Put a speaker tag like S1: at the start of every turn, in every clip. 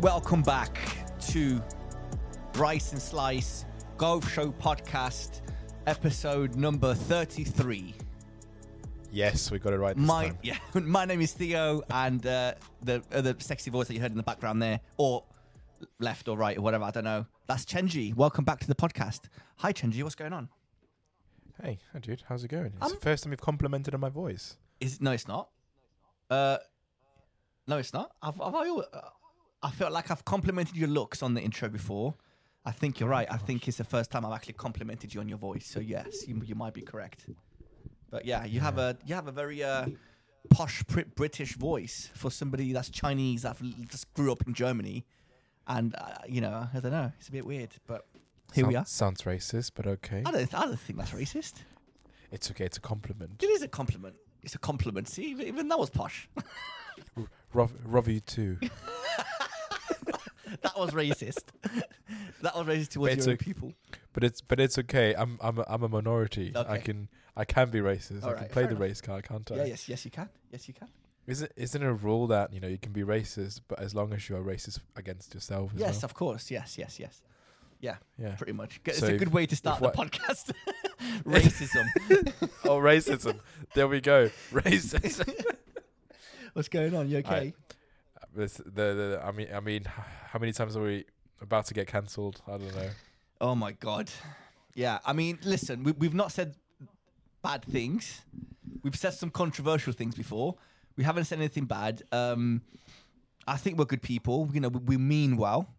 S1: Welcome back to Rice and Slice Golf Show Podcast, episode number 33.
S2: Yes, we got it right this
S1: My
S2: time.
S1: yeah, my name is Theo, and uh, the other sexy voice that you heard in the background there, or left or right or whatever, I don't know. That's Chenji. Welcome back to the podcast. Hi, Chenji. What's going on?
S2: Hey, hi dude, how's it going? It's
S1: I'm-
S2: the first time you've complimented on my voice.
S1: Is no, it's not. Uh, no, it's not. I've, I've, I, uh, I felt like I've complimented your looks on the intro before. I think you're right. I think it's the first time I've actually complimented you on your voice. So yes, you, you might be correct. But yeah, you have a you have a very uh, posh Brit- British voice for somebody that's Chinese that just grew up in Germany, and uh, you know I don't know. It's a bit weird, but here we are.
S2: Sounds racist, but okay.
S1: I don't I don't think that's racist.
S2: It's okay. It's a compliment.
S1: It is a compliment. It's a compliment. See, even, even that was posh.
S2: Rov, Rovi too.
S1: that was racist. that was racist towards
S2: It's
S1: your people.
S2: but it's but it's okay. I'm I'm a, I'm a minority. I can I can be racist. I
S1: Alright,
S2: can play the
S1: enough.
S2: race card, can't I?
S1: Yeah, yes, yes, you can. Yes, you can.
S2: Isn't isn't it a rule that you know you can be racist, but as long as you are racist against yourself as
S1: Yes,
S2: well?
S1: of course. Yes, yes, yes. Yeah,
S2: Yeah.
S1: pretty much. It's
S2: So
S1: a good way to start the podcast. Racism.
S2: oh, racism. there we go. Racism.
S1: What's going on? You okay?
S2: This, the, the I mean I mean how many times are we about to get cancelled? I don't know.
S1: Oh my god. Yeah, I mean, listen, we, we've not said bad things. We've said some controversial things before. We haven't said anything bad. Um, I think we're good people. You know, we, we mean well.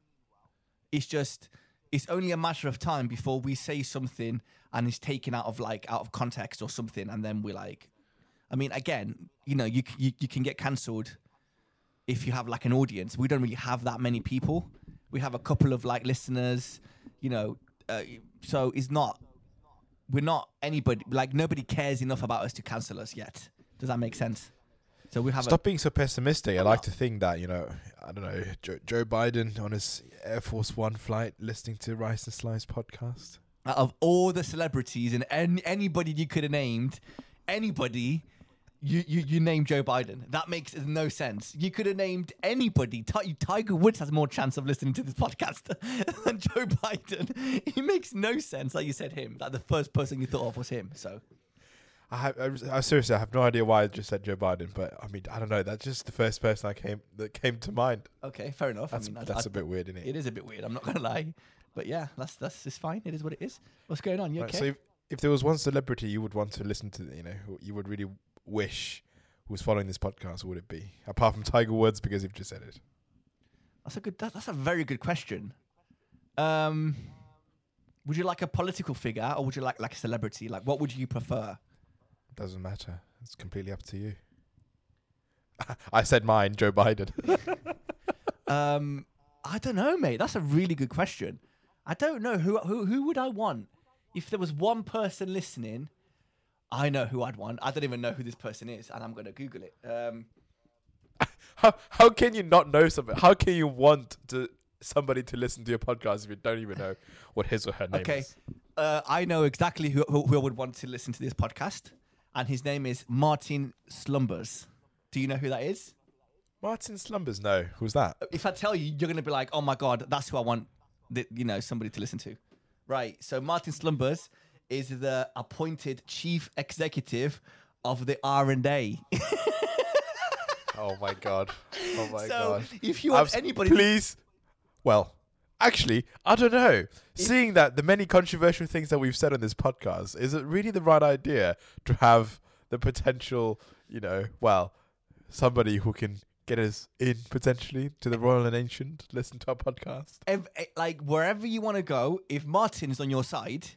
S1: It's just, it's only a matter of time before we say something and it's taken out of like out of context or something, and then we're like, I mean, again, you know, you you, you can get cancelled if you have like an audience. We don't really have that many people. We have a couple of like listeners, you know. Uh, so it's not. We're not anybody. Like nobody cares enough about us to cancel us yet. Does that make sense? So we have
S2: Stop being so pessimistic. I like to think that, you know, I don't know, Joe, Joe Biden on his Air Force One flight listening to Rice and Slice podcast.
S1: out of all the celebrities and any, anybody you could have named, anybody. You, you you named Joe Biden. That makes no sense. You could have named anybody. Ti- Tiger Woods has more chance of listening to this podcast than Joe Biden. It makes no sense that you said him. That the first person you thought of was him. So
S2: I, I, I seriously I have no idea why I just said Joe Biden, but I mean I don't know. That's just the first person I came that came to mind.
S1: okay, fair enough.
S2: That's
S1: I mean,
S2: that's
S1: I-
S2: a bit weird, isn't it?
S1: It is a bit weird. I'm not gonna lie, but yeah, that's that's it's fine. It is what it is. What's going on? You
S2: Right,
S1: okay?
S2: So if, if there was one celebrity you would want to listen to, you know, you would really wish was following this podcast, would it be? Apart from Tiger Woods, because you've just said it.
S1: That's a good. That, that's a very good question. Um, would you like a political figure or would you like like a celebrity? Like, what would you prefer?
S2: Doesn't matter. It's completely up to you. I said mine, Joe Biden.
S1: Um, I don't know, mate. That's a really good question. I don't know who who who would I want if there was one person listening. I know who I'd want. I don't even know who this person is, and I'm gonna Google it. Um,
S2: how how can you not know something? How can you want to somebody to listen to your podcast if you don't even know what his or her name
S1: Okay.
S2: is?
S1: Okay, uh, I know exactly who, who who I would want to listen to this podcast, and his name is Martin Slumbers. Do you know who that is?
S2: Martin Slumbers. No, who's that?
S1: if I tell you, you're gonna be like, "Oh my god, that's who I want." The, you know, somebody to listen to, right? So Martin Slumbers is the appointed chief executive of the R and A.
S2: Oh my god. Oh my
S1: So
S2: god.
S1: if you want
S2: Abs-
S1: anybody, to-
S2: please. Well, actually, I don't know. Seeing that the many controversial things that we've said on this podcast, is it really the right idea to have the potential, you know, well, somebody who can get us in potentially to the Royal and Ancient listen to our podcast?
S1: ev- eh, like wherever you want to go, if Martin's on your side,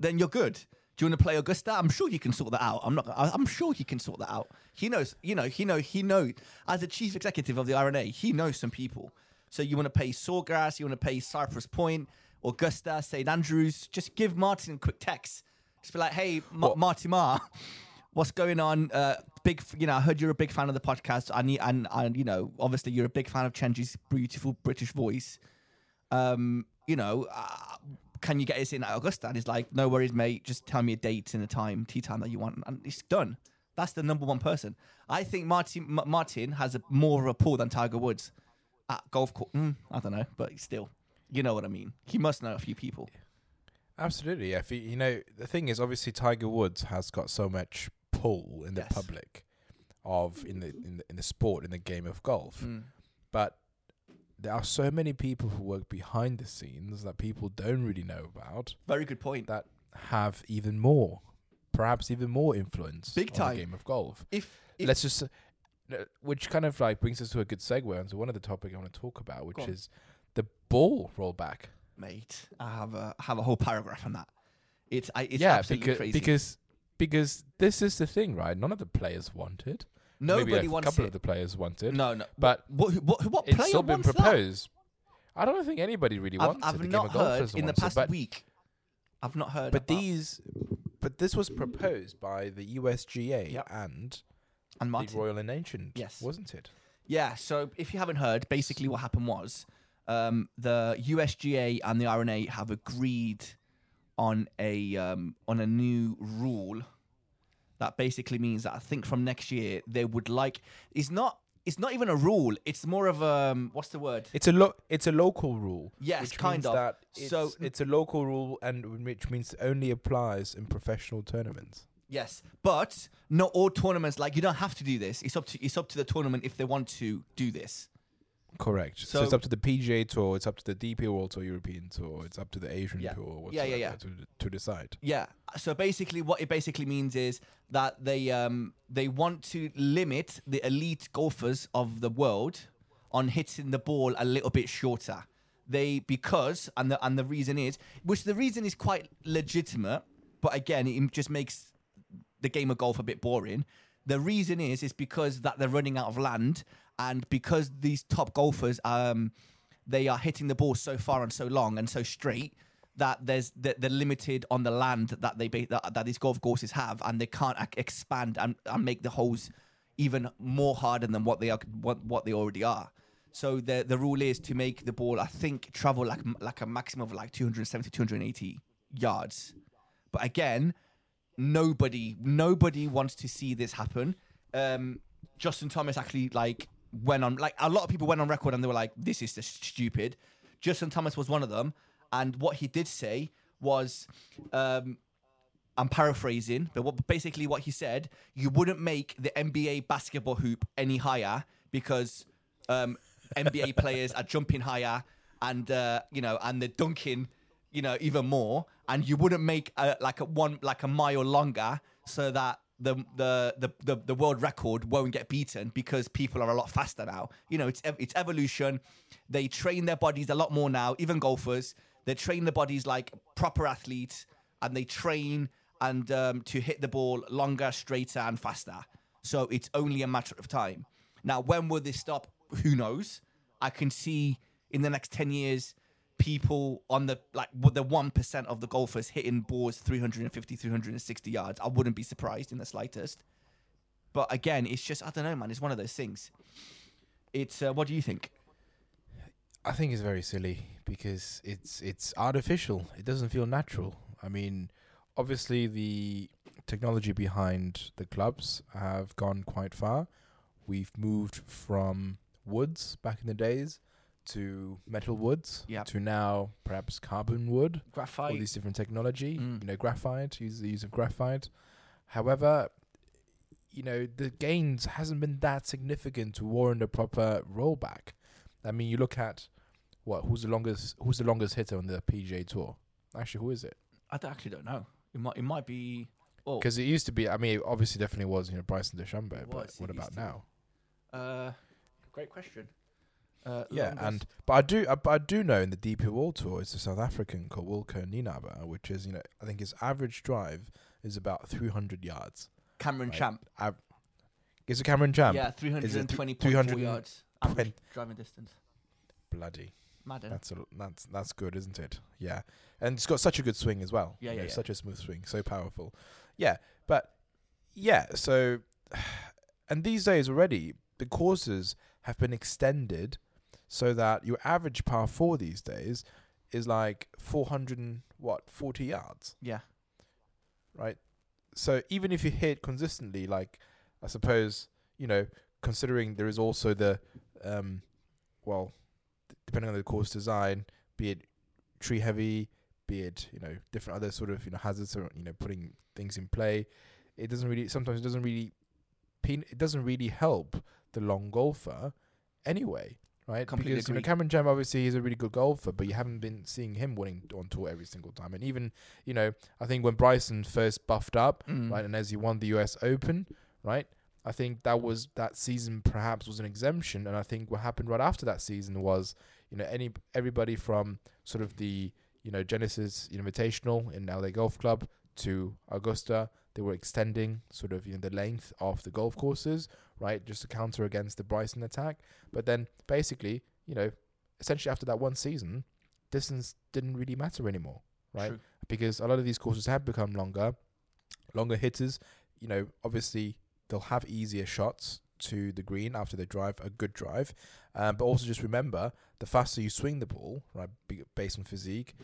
S1: then you're good. Do you want to play Augusta? I'm sure you can sort that out. I'm not. I'm sure he can sort that out. He knows. You know. He know. He know. As a chief executive of the R&A, he knows some people. So you want to pay Sawgrass, you want to pay Cypress Point, Augusta, St Andrews. Just give Martin a quick text. Just be like, "Hey, Ma-? Marty Ma, what's going on? Uh, big, you know, I heard you're a big fan of the podcast. I need, and, and you know, obviously you're a big fan of Chenji's beautiful British voice. Um, you know, uh, can you get us in at Augusta? And he's like, no worries, mate. Just tell me a date and a time, tea time that you want, and it's done. That's the number one person. I think Martin M- Martin has a, more of a pull than Tiger Woods. at golf course. Mm, I don't know, but still, you know what I mean. He must know a few people.
S2: Absolutely. Yeah. You, you know, the thing is, obviously, Tiger Woods has got so much pull in the
S1: Yes.
S2: public of in the in the in the sport in the game of golf,
S1: Mm.
S2: but there are so many people who work behind the scenes that people don't really know about
S1: Very good point.
S2: that have even more, perhaps even more influence
S1: Big time.
S2: the game of golf.
S1: If, if
S2: Let's just, uh, uh, which kind of like brings us to a good segue onto one of the topic I want to talk about, which is the ball rollback.
S1: mate, I have a I have a whole paragraph on that. It's I, it's
S2: yeah,
S1: absolutely
S2: because
S1: crazy.
S2: because because this is the thing, right? None of the players wanted.
S1: Nobody
S2: Maybe a
S1: wants
S2: couple
S1: it.
S2: of the players wanted,
S1: no, no.
S2: but
S1: What what what
S2: it's
S1: player
S2: still been
S1: wants that?
S2: proposed. I don't think anybody really
S1: I've,
S2: wants it.
S1: I've
S2: The game
S1: not
S2: of golf
S1: heard
S2: doesn't
S1: in the
S2: want it,
S1: past
S2: but,
S1: week. I've not heard.
S2: But
S1: about-
S2: these, but this was proposed by the USGA
S1: Yep.
S2: and
S1: and
S2: the Royal and Ancient,
S1: Yes.
S2: wasn't it?
S1: Yeah, so if you haven't heard, basically what happened was um, the USGA and the R&A have agreed on a um, on a new rule that basically means that I think from next year they would like it's not it's not even a rule it's more of a um, what's the word
S2: It's a lo- it's a local rule.
S1: Yes, kind of.
S2: That it's,
S1: So-
S2: it's a local rule, and which means only applies in professional tournaments.
S1: yes but not all tournaments like you don't have to do this it's up to it's up to the tournament if they want to do this
S2: Correct. So,
S1: So-
S2: it's up to the PGA Tour, it's up to the DP World Tour, European Tour, it's up to the Asian
S1: Yeah.
S2: Tour,
S1: Yeah, yeah, yeah.
S2: To, to decide.
S1: Yeah. So basically, what it basically means is that they um they want to limit the elite golfers of the world on hitting the ball a little bit shorter. They because and the and the reason is which the reason is quite legitimate, but again, it just makes the game of golf a bit boring. The reason is is because that they're running out of land, and because these top golfers um they are hitting the ball so far and so long and so straight that there's that they're limited on the land that they that, that these golf courses have, and they can't expand and, and make the holes even more harder than what they are what, what they already are. So the the rule is to make the ball, I think, travel like like a maximum of like 270, 280 yards. But again, nobody nobody wants to see this happen. Um, Justin Thomas actually like went on like a lot of people went on record and they were like, "This is just stupid." Justin Thomas was one of them, and what he did say was, um, I'm paraphrasing, but what, basically what he said, you wouldn't make the NBA basketball hoop any higher because um, NBA players are jumping higher and uh, you know and they're dunking, you know, even more, and you wouldn't make a, like a one like a mile longer so that the, the the the world record won't get beaten because people are a lot faster now. You know, it's it's evolution. They train their bodies a lot more now. Even golfers, they train their bodies like proper athletes, and they train and um, to hit the ball longer, straighter, and faster. So it's only a matter of time. Now, when will this stop? Who knows? I can see in the next ten years people on the like the 1% of the golfers hitting balls 350 360 yards i wouldn't be surprised in the slightest but again it's just i don't know man it's one of those things it's uh, what do you think
S2: I think it's very silly because it's it's artificial. It doesn't feel natural. I mean, obviously the technology behind the clubs have gone quite far. We've moved from woods back in the days to metal woods
S1: Yep.
S2: to now perhaps carbon wood. all these different technology.
S1: Mm.
S2: You know, graphite, use the use of graphite. However, you know, the gains hasn't been that significant to warrant a proper rollback. I mean, you look at what who's the longest who's the longest hitter on the PGA Tour? Actually, who is it?
S1: i d- actually don't know it might it might be oh
S2: Because it used to be. I mean, it obviously definitely was you know Bryson DeChambeau. But what about now?
S1: uh great question uh
S2: Yeah,
S1: longest-
S2: and but I do, I, but I do know in the DP World Tour, it's a South African called Wilco Nienaber, which is you know I think his average drive is about 300 yards.
S1: cameron
S2: right.
S1: champ
S2: Av- is it Cameron Champ?
S1: yeah 320
S2: 300
S1: yards average driving distance
S2: Bloody.
S1: mad?
S2: That's a, that's that's good, isn't it? Yeah, and it's got such a good swing as well.
S1: Yeah,
S2: you
S1: yeah,
S2: know,
S1: yeah.
S2: Such a smooth swing, so powerful. Yeah, but yeah, so and these days already the courses have been extended so that your average par four these days is like four hundred and what forty yards,
S1: yeah
S2: right? So even if you hit consistently, like I suppose you know, considering there is also the um, well, d- depending on the course design, be it tree heavy, be it you know different other sort of you know hazards or you know putting things in play, it doesn't really sometimes it doesn't really pen- it doesn't really help the long golfer anyway. Right,
S1: Completely
S2: because you know. Cameron Champ obviously is a really good golfer, but you haven't been seeing him winning on tour every single time. And even you know, I think when Bryson first buffed up,
S1: Mm.
S2: right, and as he won the U.S. Open, right, I think that was that season perhaps was an exemption, and I think what happened right after that season was you know any everybody from sort of the you know Genesis Invitational in LA Golf Club to Augusta, they were extending sort of you know the length of the golf courses, right, just to counter against the Bryson attack. But then basically, you know, essentially after that one season, distance didn't really matter anymore, right?
S1: True.
S2: Because a lot of these courses have become longer, longer hitters. You know, obviously they'll have easier shots to the green after they drive a good drive, um, but also just remember the faster you swing the ball, right, based on physique,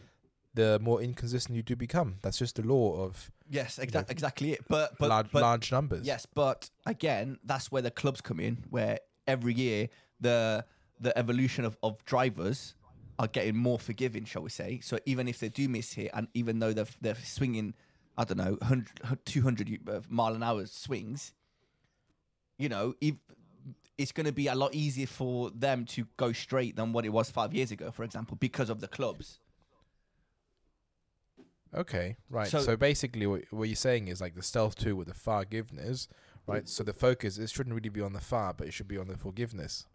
S2: the more inconsistent you do become. That's just the law of
S1: Yes,
S2: know,
S1: exactly, exactly it. But but
S2: large
S1: but
S2: large numbers.
S1: yes, but again, that's where the clubs come in, where every year the the evolution of, of drivers are getting more forgiving, shall we say? So even if they do miss here, and even though they're they're swinging, I don't know, 100, 200 uh, mile an hour swings, you know, if it's going to be a lot easier for them to go straight than what it was five years ago, for example, because of the clubs.
S2: Okay, right.
S1: So-
S2: So, basically, what, what you're saying is like the stealth two with the forgiveness, right? Mm. So the focus it shouldn't really be on the far, but it should be on the forgiveness.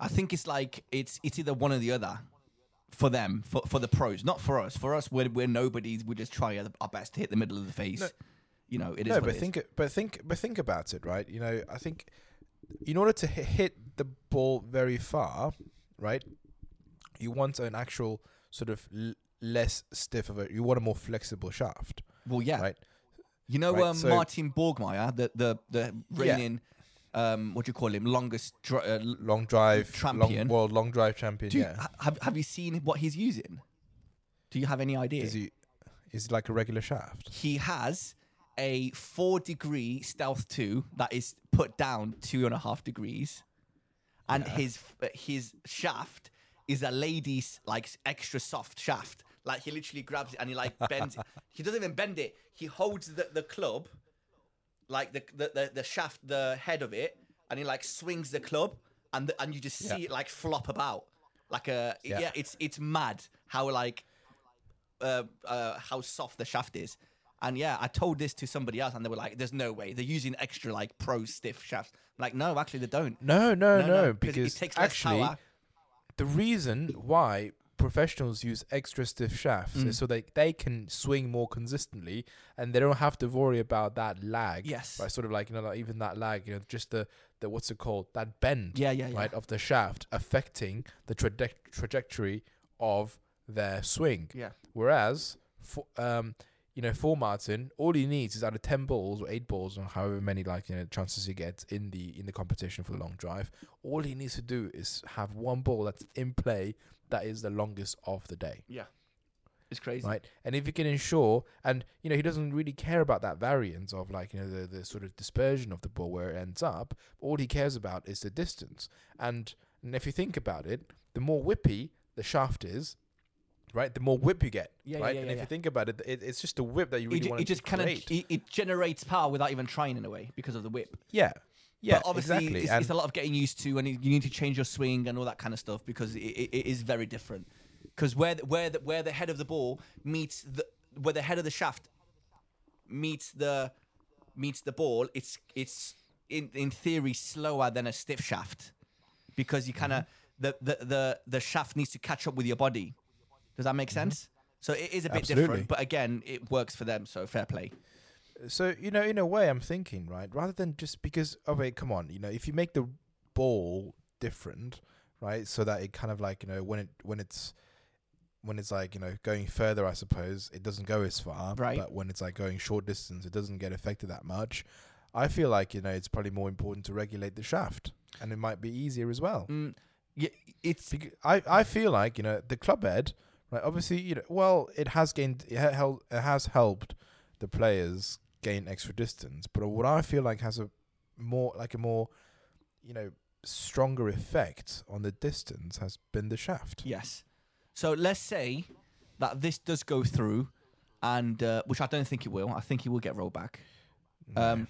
S1: I think it's like it's it's either one or the other for them for for the pros, not for us. For us, we're we're nobodies. We just try our best to hit the middle of the face.
S2: No.
S1: you know, it is.
S2: no, but
S1: it is.
S2: think, but think, but think about it, right? You know, I think in order to hit, hit the ball very far, right, you want an actual sort of less stiff of a. You want a more flexible shaft,
S1: Well, yeah,
S2: right?
S1: you know,
S2: Right,
S1: um,
S2: so-
S1: Martin Borgmeier, the the the
S2: Yeah.
S1: reigning, um, what do you call him, longest. Dri- uh,
S2: Long drive
S1: Champion.
S2: long, world long drive champion.
S1: do
S2: yeah,
S1: ha- have have you seen what he's using? Do you have any idea?
S2: is he? Is it like a regular shaft?
S1: he has a four degree stealth two that is put down two and a half degrees, and his his shaft is a lady's like extra soft shaft. Like he literally grabs it and he like bends it. He doesn't even bend it. He holds the, the club, like the, the the the shaft, the head of it, and he like swings the club, and the, and you just see
S2: Yeah.
S1: it like flop about, like a yeah.
S2: Yeah.
S1: It's it's mad how like uh, uh, how soft the shaft is. And yeah, I told this to somebody else, and they were like, "There's no way they're using extra like pro stiff shafts." I'm like, no, actually they don't.
S2: No, no, no,
S1: it
S2: because
S1: takes less
S2: actually,
S1: power.
S2: The reason why professionals use extra stiff shafts
S1: Mm.
S2: is so they they can swing more consistently and they don't have to worry about that lag.
S1: Yes.
S2: Right, sort of like you know, like even that lag, you know, just the the what's it called, that bend,
S1: Yeah, yeah, yeah.
S2: right, of the shaft affecting the traje- trajectory of their swing.
S1: Yeah.
S2: Whereas, for, um, you know, for Martin, all he needs is of ten balls or eight balls or however many like you know chances he gets in the in the competition for the long drive. All he needs to do is have one ball that's in play that is the longest of the day,
S1: Yeah, it's crazy.
S2: right? And if he can ensure, and you know, he doesn't really care about that variance of like you know the the sort of dispersion of the ball where it ends up. All he cares about is the distance. And and if you think about it, the more whippy the shaft is. Right, the more whip you get,
S1: Yeah,
S2: right?
S1: yeah,
S2: and
S1: yeah,
S2: if
S1: yeah.
S2: you think about it, it, it's just a whip that you really
S1: it,
S2: want
S1: it just kind of it, it generates power without even trying in a way because of the whip.
S2: Yeah, yeah,
S1: but obviously
S2: exactly.
S1: it's, it's a lot of getting used to, and you need to change your swing and all that kind of stuff because it, it, is very different. Because where the, where the, where the head of the ball meets the where the head of the shaft meets the meets the ball, it's it's in in theory slower than a stiff shaft because you kind of mm-hmm. the, the the the shaft needs to catch up with your body. Does that make sense? So it is a bit
S2: Absolutely.
S1: different, but again, it works for them. So fair play.
S2: so you know, in a way, I'm thinking right, rather than just because. Oh wait, come on. You know, if you make the ball different, right, so that it kind of like you know when it when it's when it's like you know going further, I suppose it doesn't go as far.
S1: Right.
S2: But when it's like going short distance, it doesn't get affected that much. I feel like you know it's probably more important to regulate the shaft, and it might be easier as well.
S1: Mm, yeah, it's
S2: Bec- I, I feel like you know the club head, right? Obviously, you know, well, it has gained, it, ha- hel- it has helped the players gain extra distance. But what I feel like has a more like a more, you know, stronger effect on the distance has been the shaft.
S1: Yes. So let's say that this does go through, and uh, which I don't think it will. I think he will get rolled back. Um,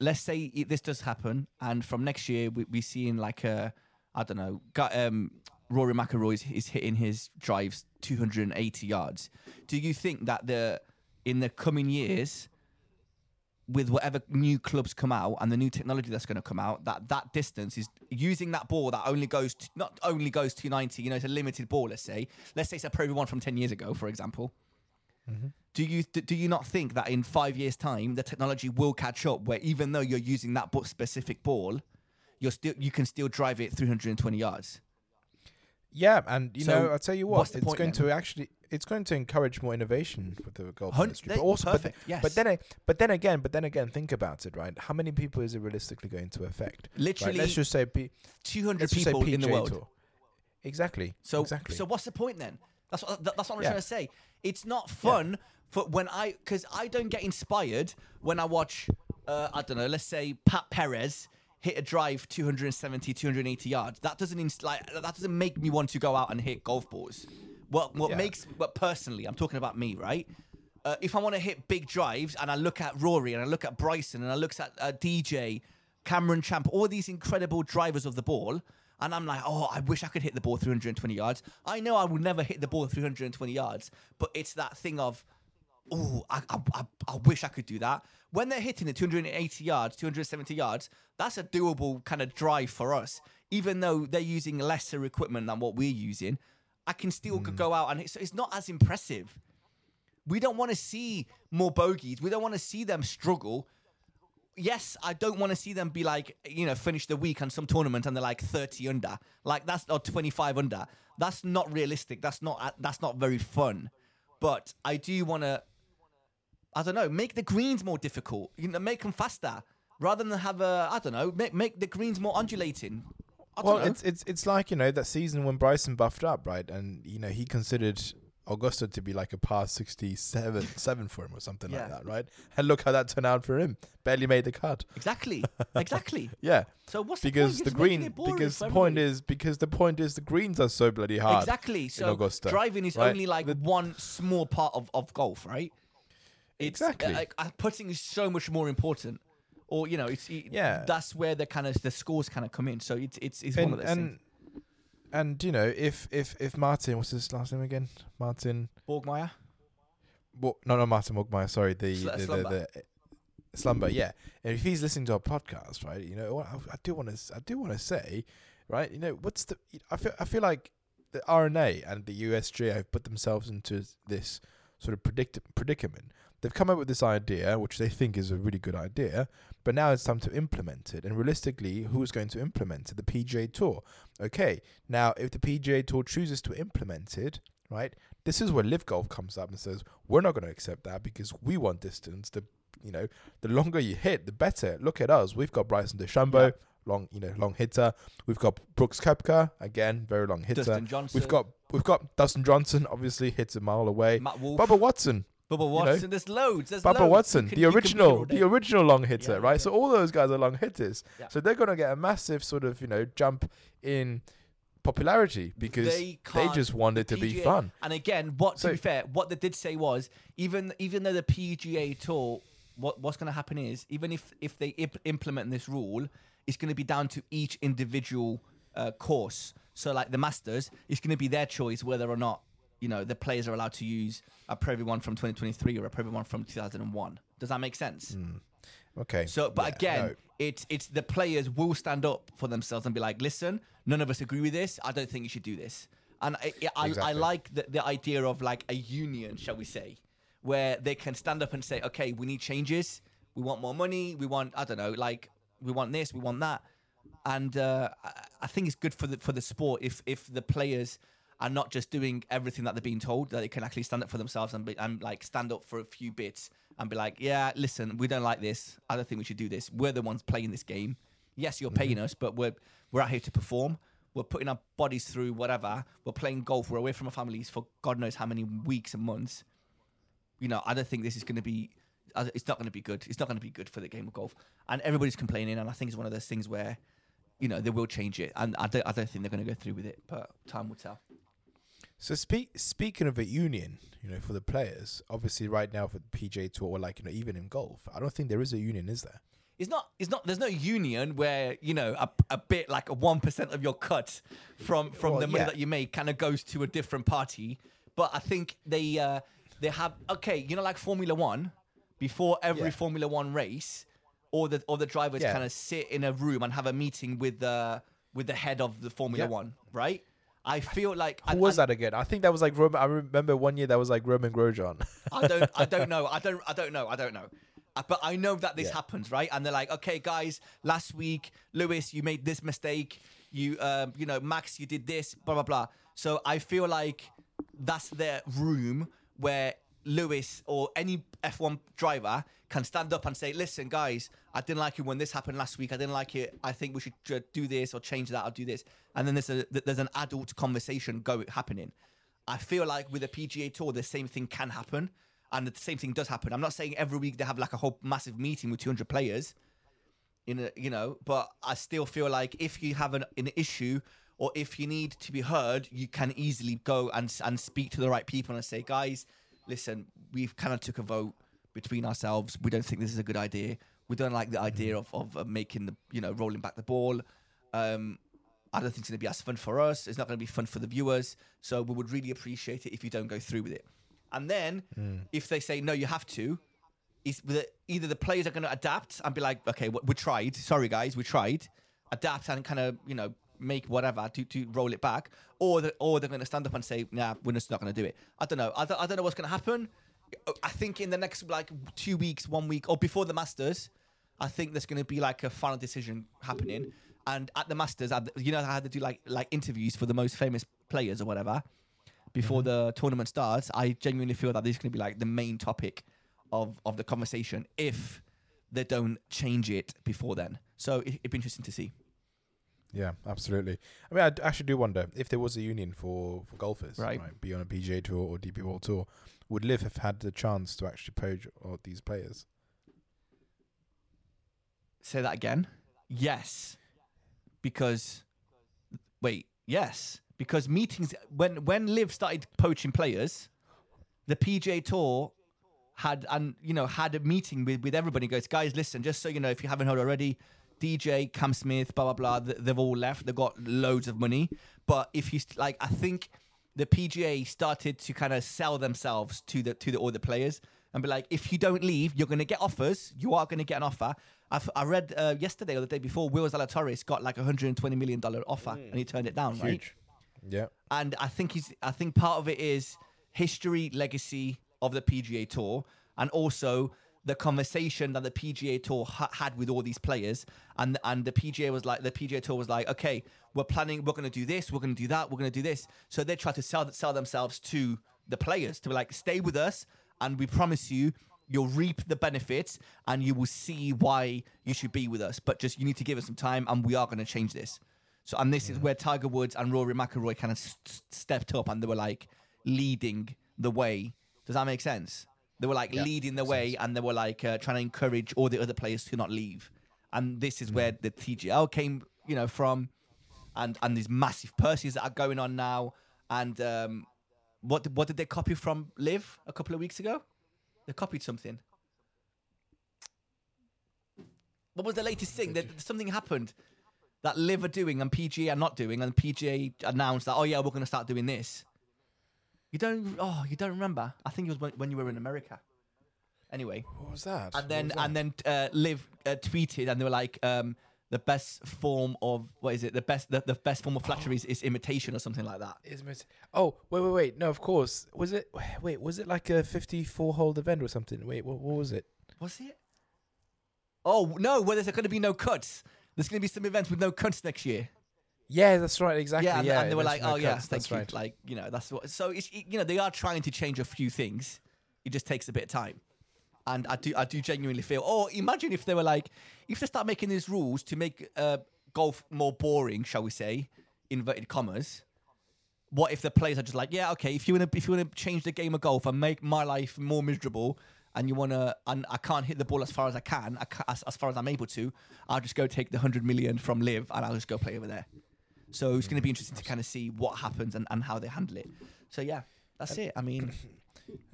S1: let's say i- this does happen, and from next year we we seeing like a I don't know, got, um, Rory McIlroy is, is hitting his drives 280 yards. Do you think that the in the coming years, with whatever new clubs come out and the new technology that's going to come out, that that distance is using that ball that only goes to, not only goes 290. You know, it's a limited ball. Let's say, let's say it's a Pro one from 10 years ago, for example. Mm-hmm. Do you do you not think that in five years' time the technology will catch up? Where even though you're using that specific ball, you're still you can still drive it 320 yards.
S2: Yeah, and you
S1: So
S2: know, I'll tell you what,
S1: what's the
S2: it's
S1: point
S2: going
S1: then?
S2: to actually, it's going to encourage more innovation with the golf
S1: Hun-
S2: industry. But also, but,
S1: perfect, yes.
S2: but then, but then again, but then again, think about it, right? How many people is it realistically going to affect? Right?
S1: Literally
S2: Let's just say, P-
S1: 200
S2: let's say
S1: people in the world.
S2: Tour. Exactly.
S1: So
S2: exactly.
S1: so what's the point then? That's what that- that's what I'm
S2: Yeah.
S1: trying to say. It's not fun for when I because I don't get inspired when I watch uh, I don't know, let's say Pat Perez hit a drive 270 280 yards. That doesn't ins- like that doesn't make me want to go out and hit golf balls. What what
S2: Yeah.
S1: makes but personally, I'm talking about me, right? Uh, if I want to hit big drives and I look at Rory and I look at Bryson and I look at uh, DJ, Cameron Champ, all these incredible drivers of the ball, and I'm like, oh, I wish I could hit the ball 320 yards. I know I will never hit the ball 320 yards, but it's that thing of, oh, I, I, I, wish I could do that. When they're hitting it 280 yards, 270 yards, that's a doable kind of drive for us. Even though they're using lesser equipment than what we're using, I can still
S2: Hmm.
S1: go out and it's, it's not as impressive. We don't want to see more bogeys. We don't want to see them struggle. Yes, I don't want to see them be like, you know, finish the week on some tournament and they're like 30 under. Like that's or 25 under. That's not realistic. That's not that's not very fun. But I do want to I don't know, make the greens more difficult. You know, make them faster rather than have a I don't know, make make the greens more undulating.
S2: Well,
S1: know.
S2: it's it's it's like you know that season when Bryson buffed up, right? And you know he considered Augusta to be like a par sixty-seven seven for him or something
S1: Yeah.
S2: like that, right? And look how that turned out for him. Barely made the cut.
S1: exactly. Exactly.
S2: Yeah,
S1: So what's
S2: because
S1: the
S2: the
S1: point? You're just making
S2: green. Because the point is because the point is the greens are so bloody hard.
S1: Exactly. So
S2: Augusta,
S1: driving is
S2: right?
S1: only like one small part of, of golf, right? It's,
S2: Exactly.
S1: uh, Like uh, putting is so much more important, or you know, it's it,
S2: Yeah.
S1: That's where the kind of the scores kind of come in. So it's it's, it's one
S2: And
S1: of those
S2: and
S1: things.
S2: and you know if if if Martin what's his last name again? Martin.
S1: Borgmeier.
S2: Well, no, no, Martin Mogmire. Sorry, the
S1: Sl-
S2: the, the,
S1: Slumber.
S2: the slumber. Yeah, and if he's listening to our podcast, right? You know, what I, I do want to, I do want to say, right? You know, what's the? I feel, I feel like the R&A and the USGA have put themselves into this sort of predict predicament. They've come up with this idea, which they think is a really good idea, but now it's time to implement it. And realistically, who's going to implement it? The PGA Tour. Okay, now if the PGA Tour chooses to implement it, right? This is where Liv Golf comes up and says, "We're not going to accept that because we want distance. The you know, the longer you hit, the better. Look at us. We've got Bryson DeChambeau,
S1: Yeah.
S2: long you know, long hitter. We've got Brooks Koepka, again, very long hitter.
S1: Dustin Johnson.
S2: We've got we've got Dustin Johnson, obviously hits a mile away.
S1: Matt Wolff.
S2: Bubba Watson,
S1: Bubba
S2: know,
S1: Watson. there's loads. There's
S2: Bubba
S1: loads.
S2: Watson,
S1: can-
S2: the
S1: you can be here
S2: original, the original long hitter,
S1: Yeah,
S2: right?
S1: yeah.
S2: So all those guys are long hitters.
S1: Yeah.
S2: So they're gonna get a massive sort of you know jump in popularity because
S1: They
S2: they, just want it to be fun.
S1: And again, what to
S2: So-
S1: be fair, what they did say was even even though the PGA Tour, what what's going to happen is even if if they imp- implement this rule, it's going to be down to each individual uh, course. So like the Masters, it's going to be their choice whether or not you know the players are allowed to use a Pro V1 from 2023 or a Pro V1 from 2001. Does that make sense?
S2: Okay.
S1: So, but
S2: yeah,
S1: again,
S2: no.
S1: it's it's the players will stand up for themselves and be like, listen, none of us agree with this. I don't think you should do this. And I I, I, I like the, the idea of like a union, shall we say, where they can stand up and say, okay, we need changes. We want more money. We want I don't know, like we want this, we want that. And uh, I, I think it's good for the for the sport if if the players are not just doing everything that they're being told, that they can actually stand up for themselves and be, and like stand up for a few bits and be like, yeah, listen, we don't like this. I don't think we should do this. We're the ones playing this game. Yes, you're paying mm-hmm. us, but we're we're out here to perform. We're putting our bodies through whatever. We're playing golf. We're away from our families for God knows how many weeks and months. You know, I don't think this is going to be. It's not going to be good. It's not going to be good for the game of golf. And everybody's complaining, and I think it's one of those things where, you know they will change it, and I don't I don't think they're going to go through with it, but time will tell.
S2: So speak speaking of a union, you know, for the players, obviously right now for the PGA Tour or like you know even in golf, I don't think there is a union, is there?
S1: It's not. It's not. There's no union where you know a, a bit like a one percent of your cut from from
S2: Well,
S1: the money
S2: yeah.
S1: that you make kind of goes to a different party. But I think they uh, they have okay. You know, like Formula One, before every
S2: Yeah.
S1: Formula One race, all the all the drivers
S2: Yeah.
S1: kind of sit in a room and have a meeting with the with the head of the Formula. One, right? I feel like
S2: Who
S1: and-
S2: was
S1: and
S2: that again? I think that was like Roman. I remember one year that was like Romain Grosjean.
S1: I don't I don't know. I don't I don't know. I don't know. Uh, But I know that this
S2: Yeah.
S1: happens, right? And they're like, okay, guys, last week, Lewis, you made this mistake. You um, you know, Max, you did this, blah blah blah. So I feel like that's their room where Lewis or any F1 driver can stand up and say, listen, guys, I didn't like it when this happened last week. I didn't like it. I think we should uh, do this or change that or do this. And then there's a there's an adult conversation go happening. I feel like with a PGA Tour, the same thing can happen, and the same thing does happen. I'm not saying every week they have like a whole massive meeting with 200 players, in a, you know, but I still feel like if you have an, an issue or if you need to be heard, you can easily go and and speak to the right people and say, guys, listen, we've kind of took a vote between ourselves. We don't think this is a good idea. We don't like the idea of of uh, making the you know rolling back the ball. Um, I don't think it's going to be as fun for us. It's not going to be fun for the viewers. So we would really appreciate it if you don't go through with it. And then if they say no, you have to, is either the players are going to adapt and be like, okay, we tried. Sorry, guys, we tried. Adapt and kind of you know make whatever to, to roll it back, or the, or they're going to stand up and say, nah, we're just not going to do it. I don't know. I don't, I don't know what's going to happen. I think in the next like two weeks, one week, or before the Masters, I think there's going to be like a final decision happening. And at the Masters, at the- you know I had to do like like interviews for the most famous players or whatever before mm-hmm. the tournament starts. I genuinely feel that this is going to be like the main topic of of the conversation if they don't change it before then. So it, it'd be interesting to see.
S2: Yeah, absolutely. I mean, I d- actually do wonder if there was a union for, for golfers,
S1: Right.
S2: be on a PGA tour or DP World Tour, would Liv have had the chance to actually poach uh, all these players?
S1: Say that again. Yes, because wait, yes, because meetings when when Liv started poaching players, the PGA Tour had and you know had a meeting with with everybody. Goes, guys, listen, just so you know, if you haven't heard already, DJ, Cam Smith, blah blah blah, they've all left. They've got loads of money, but if you like, I think the PGA started to kind of sell themselves to the to the all the players and be like, if you don't leave, you're going to get offers. You are going to get an offer. I've, I read uh, yesterday or the day before, Will Zalatoris got like a 120 million dollar offer and he turned it down. Right?
S2: Huge. Yeah.
S1: and I think he's. I think part of it is history, legacy of the PGA Tour, and also the conversation that the PGA Tour ha- had with all these players, and and the PGA was like, the PGA Tour was like, okay, we're planning, we're going to do this, we're going to do that, we're going to do this. So they try to sell sell themselves to the players to be like, stay with us, and we promise you. You'll reap the benefits and you will see why you should be with us. But just you need to give us some time and we are going to change this. So, and this is where Tiger Woods and Rory McIlroy kind of st- stepped up and they were like leading the way. Does that make sense? They were like
S2: Yeah,
S1: leading the way
S2: sense.
S1: and they were like uh, trying to encourage all the other players to not leave. And this is where the TGL came, you know, from, and and these massive purses that are going on now. And um, what did- what did they copy from Liv a couple of weeks ago? They copied something. What was the latest thing? That something happened that Liv are doing and PGA are not doing, and PGA announced that, oh yeah, we're going to start doing this. You don't, oh, you don't remember? I think it was when, when you were in America. Anyway,
S2: What was that?
S1: and then and then uh, Liv uh, tweeted, and they were like, um, the best form of what is it? The best the, the best form of flattery is, is imitation or something like that.
S2: Is mis- oh wait wait wait no of course was it wait was it like a 54 hole event or something wait what, what was it
S1: Was it? Oh no! Well, there's going to be no cuts. There's going to be some events with no cuts next year.
S2: Yeah that's right exactly
S1: yeah,
S2: yeah,
S1: and, and they were like, "Oh
S2: no
S1: yeah,
S2: cuts,
S1: thank
S2: that's
S1: you."
S2: right
S1: Like you know, that's what. So it's you know they are trying to change a few things. It just takes a bit of time, and I do I do genuinely feel. Oh, imagine if they were like, if they start making these rules to make uh, golf more boring, shall we say, inverted commas. What if the players are just like, yeah, okay, if you want to if you want to change the game of golf and make my life more miserable, and you want to, and I can't hit the ball as far as I can, I ca- as, as far as I'm able to, I'll just go take the 100 million from Liv and I'll just go play over there. So it's going to be interesting to kind of see what happens and, and how they handle it. So yeah, that's it. I mean,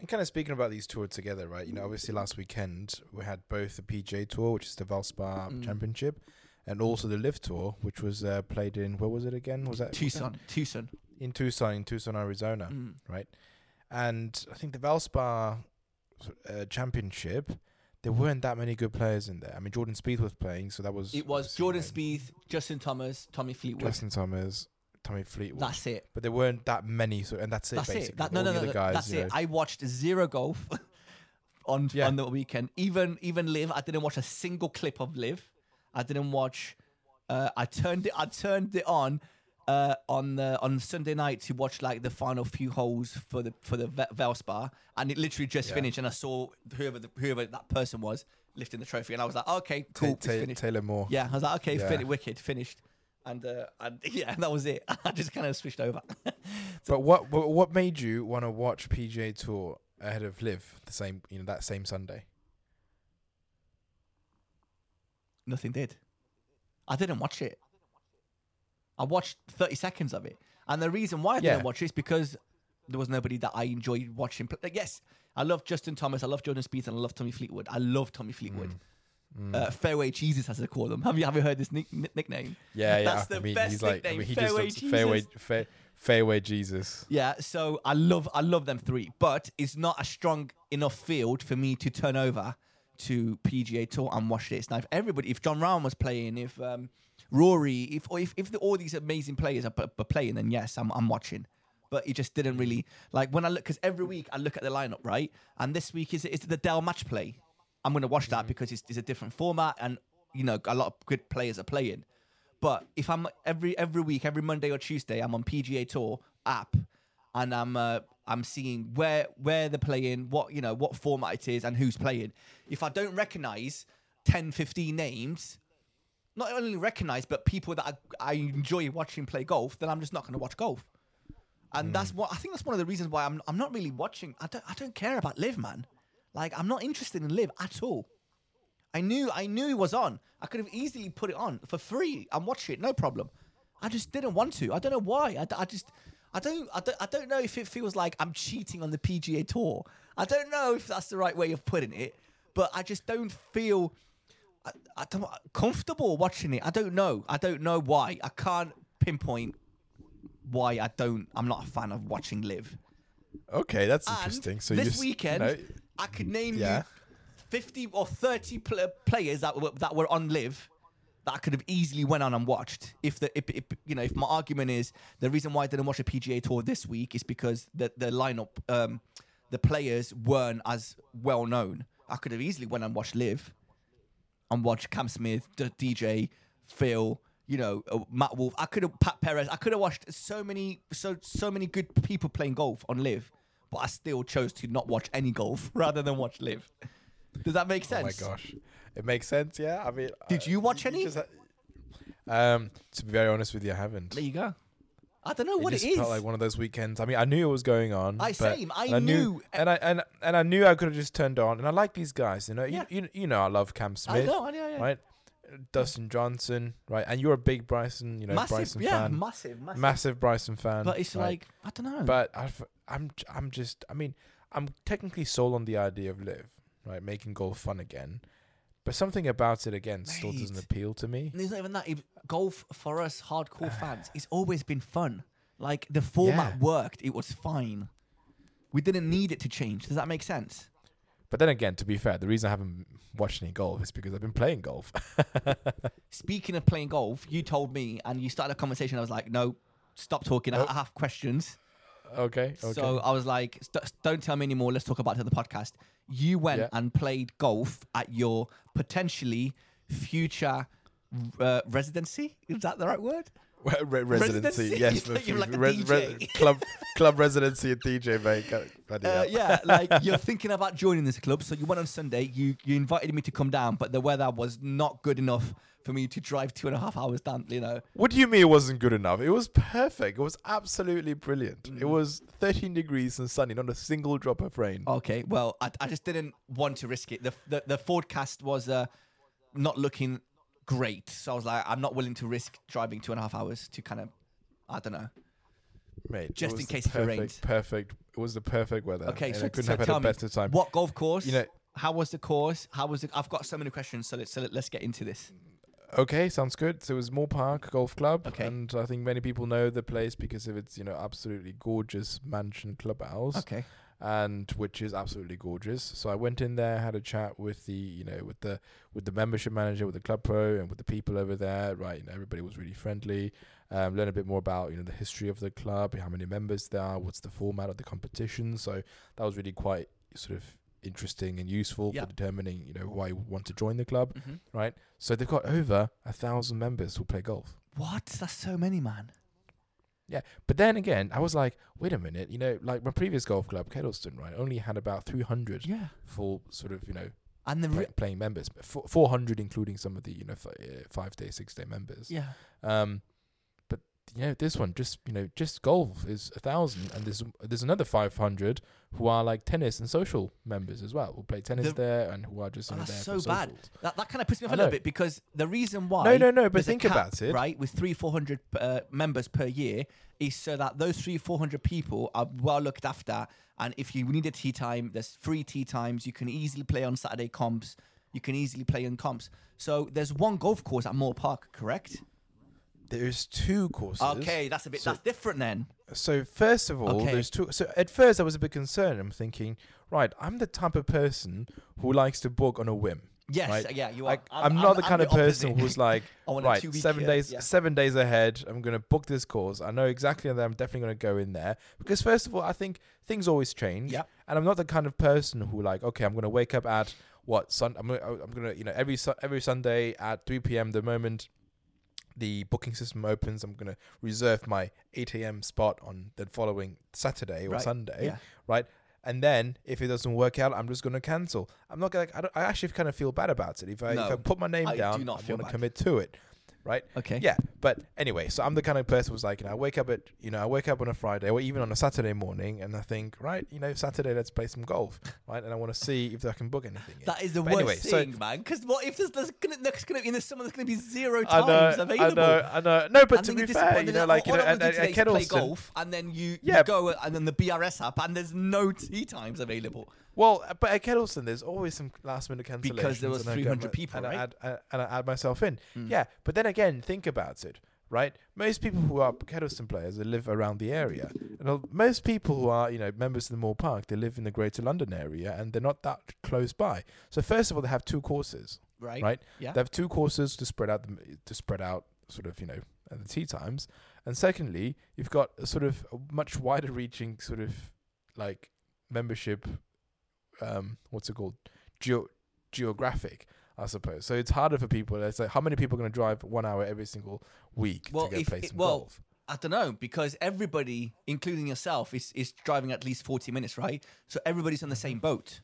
S2: And kind of speaking about these tours together, right? You know, obviously last weekend we had both the PGA Tour, which is the Valspar
S1: Mm.
S2: Championship, and also the Liv Tour, which was uh, played in where was it again? Was that
S1: Tucson, Tucson.
S2: in Tucson, in Tucson, Arizona,
S1: Mm.
S2: right? And I think the Valspar uh, Championship, there weren't that many good players in there. I mean, Jordan Spieth was playing, so that was
S1: It was Jordan Spieth, Justin Thomas, Tommy Fleetwood.
S2: Justin Thomas, Tommy Fleetwood.
S1: That's it.
S2: but there weren't that many, so and that's it.
S1: That's
S2: basically.
S1: it. That, no, no, no, no.
S2: guys,
S1: That's it.
S2: know.
S1: I watched zero golf on
S2: Yeah.
S1: on the weekend. Even even Liv. I didn't watch a single clip of Liv. I didn't watch. Uh, I turned it. I turned it on. Uh, on the on Sunday night to watch like the final few holes for the for the Valspar, and it literally just
S2: Yeah.
S1: finished. And I saw whoever the, whoever that person was lifting the trophy, and I was like, okay,
S2: Ta-
S1: cool, it's
S2: Ta- Taylor Moore.
S1: Yeah, I was like, okay,
S2: Yeah.
S1: fin- wicked, finished, and uh, and yeah, that was it. I just kind of switched over.
S2: But what but what made you want to watch PGA Tour ahead of Liv the same you know that same Sunday?
S1: Nothing did. I didn't watch it. I watched 30 seconds of it. And the reason why I didn't
S2: Yeah.
S1: watch it is because there was nobody that I enjoyed watching. Like, yes, I love Justin Thomas, I love Jordan Spieth, and I love Tommy Fleetwood. I love Tommy Fleetwood.
S2: Mm.
S1: Uh, Fairway Jesus, as they call them. Have you ever heard this nick- nick- nickname?
S2: Yeah, yeah.
S1: That's the
S2: I mean,
S1: best
S2: he's like I
S1: nickname,
S2: mean, he
S1: Fairway
S2: just looks fairway
S1: Jesus.
S2: fa- fairway Jesus.
S1: Yeah, so I love I love them three, but it's not a strong enough field for me to turn over to PGA Tour and watch this. Now, if everybody, if Jon Rahm was playing, if um, Rory, if or if, if the, all these amazing players are, are playing, then yes, I'm I'm watching. But it just didn't really like when I look because every week I look at the lineup, right? And this week is is the Dell Match Play. I'm going to watch that because it's, it's a different format, and you know a lot of good players are playing. But if I'm every every week, every Monday or Tuesday, I'm on PGA Tour app, and I'm uh, I'm seeing where where they're playing, what you know, what format it is, and who's playing. If I don't recognize 10, 15 names, not only recognize, but people that I, I enjoy watching play golf, then I'm just not going to watch golf. And mm. that's what I think. That's one of the reasons why I'm I'm not really watching. I don't I don't care about Liv, man. Like I'm not interested in Liv at all. I knew I knew it was on. I could have easily put it on for free and watch it, no problem. I just didn't want to. I don't know why. I, I just I don't, I don't I don't know if it feels like I'm cheating on the PGA Tour. I don't know if that's the right way of putting it, but I just don't feel I, I don't comfortable watching it. I don't know. I don't know why. I can't pinpoint why I don't. I'm not a fan of watching Liv.
S2: Okay, that's
S1: And
S2: interesting. So
S1: this
S2: just,
S1: weekend,
S2: you know,
S1: I could name
S2: Yeah.
S1: you 50 or 30 pl- players that were, that were on Liv that I could have easily went on and watched. If the if, if, you know if my argument is the reason why I didn't watch a PGA Tour this week is because the the lineup, um, the players weren't as well known. I could have easily went and watched Liv and watched Cam Smith, D- DJ, Phil. You know, uh, Matt Wolff. I could have Pat Perez. I could have watched so many, so so many good people playing golf on Liv, but I still chose to not watch any golf rather than watch Liv. Does that make sense?
S2: oh my gosh, it makes sense. Yeah, I mean,
S1: Did
S2: uh,
S1: you watch any?
S2: just um, to be very honest with you, I haven't.
S1: There you go. I don't know what
S2: just
S1: it is.
S2: felt like one of those weekends. I mean, I knew it was going on.
S1: I same. I
S2: and
S1: knew-
S2: and I and and I knew I could have just turned on. And I like these guys. You know,
S1: Yeah.
S2: you, you you know, I love Cam
S1: I
S2: Smith,
S1: know, I know, yeah.
S2: right? Dustin Johnson, right? And you're a big Bryson, you know,
S1: massive,
S2: Bryson
S1: yeah,
S2: fan,
S1: massive, massive.
S2: massive Bryson fan.
S1: But it's
S2: right?
S1: like I don't know.
S2: But I've, I'm I'm just I mean I'm technically sold on the idea of Liv right making golf fun again, but something about it again still doesn't appeal to me.
S1: And There's not even that. If golf for us hardcore fans, it's always been fun. Like the format
S2: Yeah.
S1: worked, it was fine. We didn't need it to change. Does that make sense?
S2: But then again, to be fair, the reason I haven't watched any golf is because I've been playing golf.
S1: Speaking of playing golf, you told me and you started a conversation. I was like, no, stop talking. I-
S2: Oh.
S1: I have questions.
S2: Okay, okay.
S1: So I was like, "St- don't tell me anymore. Let's talk about it on the podcast. You went
S2: Yeah.
S1: and played golf at your potentially future uh, residency. Is that the right word?
S2: Re- re- residency,
S1: Residency?
S2: yes,
S1: like a
S2: res- res- club club residency at DJ, mate.
S1: Uh, yeah, like you're thinking about joining this club, so you went on Sunday. You you invited me to come down, but the weather was not good enough for me to drive two and a half hours down. You know,
S2: What do you mean it wasn't good enough? It was perfect. It was absolutely brilliant. It
S1: Mm.
S2: was 13 degrees and sunny, not a single drop of rain.
S1: okay. Well, I, I just didn't want to risk it. The the, the forecast was uh, not looking great, so I was like, I'm not willing to risk driving two and a half hours to kind of, I don't know.
S2: Mate,
S1: Just in case if it
S2: perfect,
S1: rains.
S2: Perfect. It was the perfect weather.
S1: Okay, so,
S2: I couldn't
S1: so
S2: have had a better time.
S1: what golf course?
S2: You know,
S1: how was the course? How was it? I've got so many questions, so let's so let's get into this.
S2: Okay, sounds good. So it was Moor Park Golf Club,
S1: Okay.
S2: and I think many people know the place because of its, you know, absolutely gorgeous mansion clubhouse,
S1: Okay.
S2: And which is absolutely gorgeous. So I went in there, had a chat with the, you know, with the with the membership manager, with the club pro, and with the people over there. Right, you know, everybody was really friendly. Um, learn a bit more about, you know, the history of the club, how many members there are, what's the format of the competition. So that was really quite sort of interesting and useful
S1: Yeah.
S2: for determining, you know, why you want to join the club
S1: hmm
S2: right? So they've got over a thousand members who play golf.
S1: What? That's so many, man.
S2: Yeah, but then again, I was like, wait a minute, you know, like my previous golf club, Kedleston, right, only had about 300
S1: Yeah.
S2: full sort of, you know,
S1: And the
S2: play,
S1: re-
S2: playing members, but four- 400 including some of the, you know, f- uh, five day, six day members.
S1: yeah.
S2: Um, but you know, this one just, you know, just golf is a thousand, and there's there's another 500 who are like tennis and social members as well, who play tennis
S1: The-
S2: there and who are just,
S1: Oh, that's
S2: there
S1: so
S2: for
S1: bad.
S2: socials.
S1: That, that kind of pissed me off a little bit because the reason why
S2: No, no, no, but think
S1: cap,
S2: about it.
S1: right with three four hundred uh, members per year is so that those three four hundred people are well looked after and if you need a tea time there's free tea times you can easily play on Saturday comps you can easily play in comps so there's one golf course at Moor Park correct
S2: There's two courses.
S1: okay that's a bit
S2: So-
S1: that's different then
S2: So first of all,
S1: Okay.
S2: there's two. So at first, I was a bit concerned. I'm thinking, right, I'm the type of person who likes to book on a whim.
S1: yes
S2: Right.
S1: yeah you are
S2: Like, I'm, not the kind of person who's like,
S1: I want
S2: right, seven days,
S1: yeah.
S2: seven days ahead. I'm gonna book this course. I know exactly that I'm definitely gonna go in there because first of all, I think things always change.
S1: Yep.
S2: And I'm not the kind of person who like, okay, I'm gonna wake up at what sun? I'm gonna, I'm gonna, you know, every Su- every Sunday at 3 p.m. the moment the booking system opens, I'm gonna reserve my 8 a.m. spot on the following Saturday or
S1: Right.
S2: Sunday,
S1: yeah
S2: right? And then if it doesn't work out, I'm just gonna cancel. I'm not gonna. I, don't, I actually kind of feel bad about it. If I if I put my name
S1: I do
S2: down,
S1: not
S2: I want to commit to it, right?
S1: okay
S2: Yeah, but anyway, so I'm the kind of person who's like, you know, I wake up at, you know, I wake up on a Friday or even on a Saturday morning, and I think, right, you know, Saturday, let's play some golf, right? And I want to see if I can book anything. in.
S1: That is the
S2: But
S1: worst
S2: anyway, so-
S1: thing, man. Because what if there's, there's gonna there's gonna in the summer there's gonna be zero
S2: I
S1: times
S2: know,
S1: available.
S2: I know, I know. No, but
S1: And
S2: to be fair, you know, like you know,
S1: I
S2: at,
S1: wanna do
S2: at,
S1: today
S2: at
S1: is play golf, and then you,
S2: Yeah.
S1: you go and then the BRS app, and there's no tea times available.
S2: Well, uh, but at Kedleston, there's always some last minute cancellations
S1: Because there was
S2: I
S1: 300
S2: my-
S1: people,
S2: and
S1: right?
S2: I add, uh, and I add myself in.
S1: Mm.
S2: Yeah, but then again, think about it, right? Most people who are Kedleston players, they live around the area, and most people who are, you know, members of the Moor Park, they live in the Greater London area, and they're not that close by. So first of all, they have two courses,
S1: Right.
S2: right?
S1: Yeah.
S2: They have two courses to spread out the, to spread out sort of you know at the tea times, and secondly, you've got a sort of a much wider reaching sort of like membership. Um, what's it called? Geo- geographic, I suppose. So it's harder for people. It's like how many people are going to drive one hour every single week
S1: Well,
S2: to go
S1: if
S2: play
S1: it- well,
S2: golf?
S1: I don't know because everybody, including yourself, is is driving at least forty minutes, right? So everybody's on the same boat.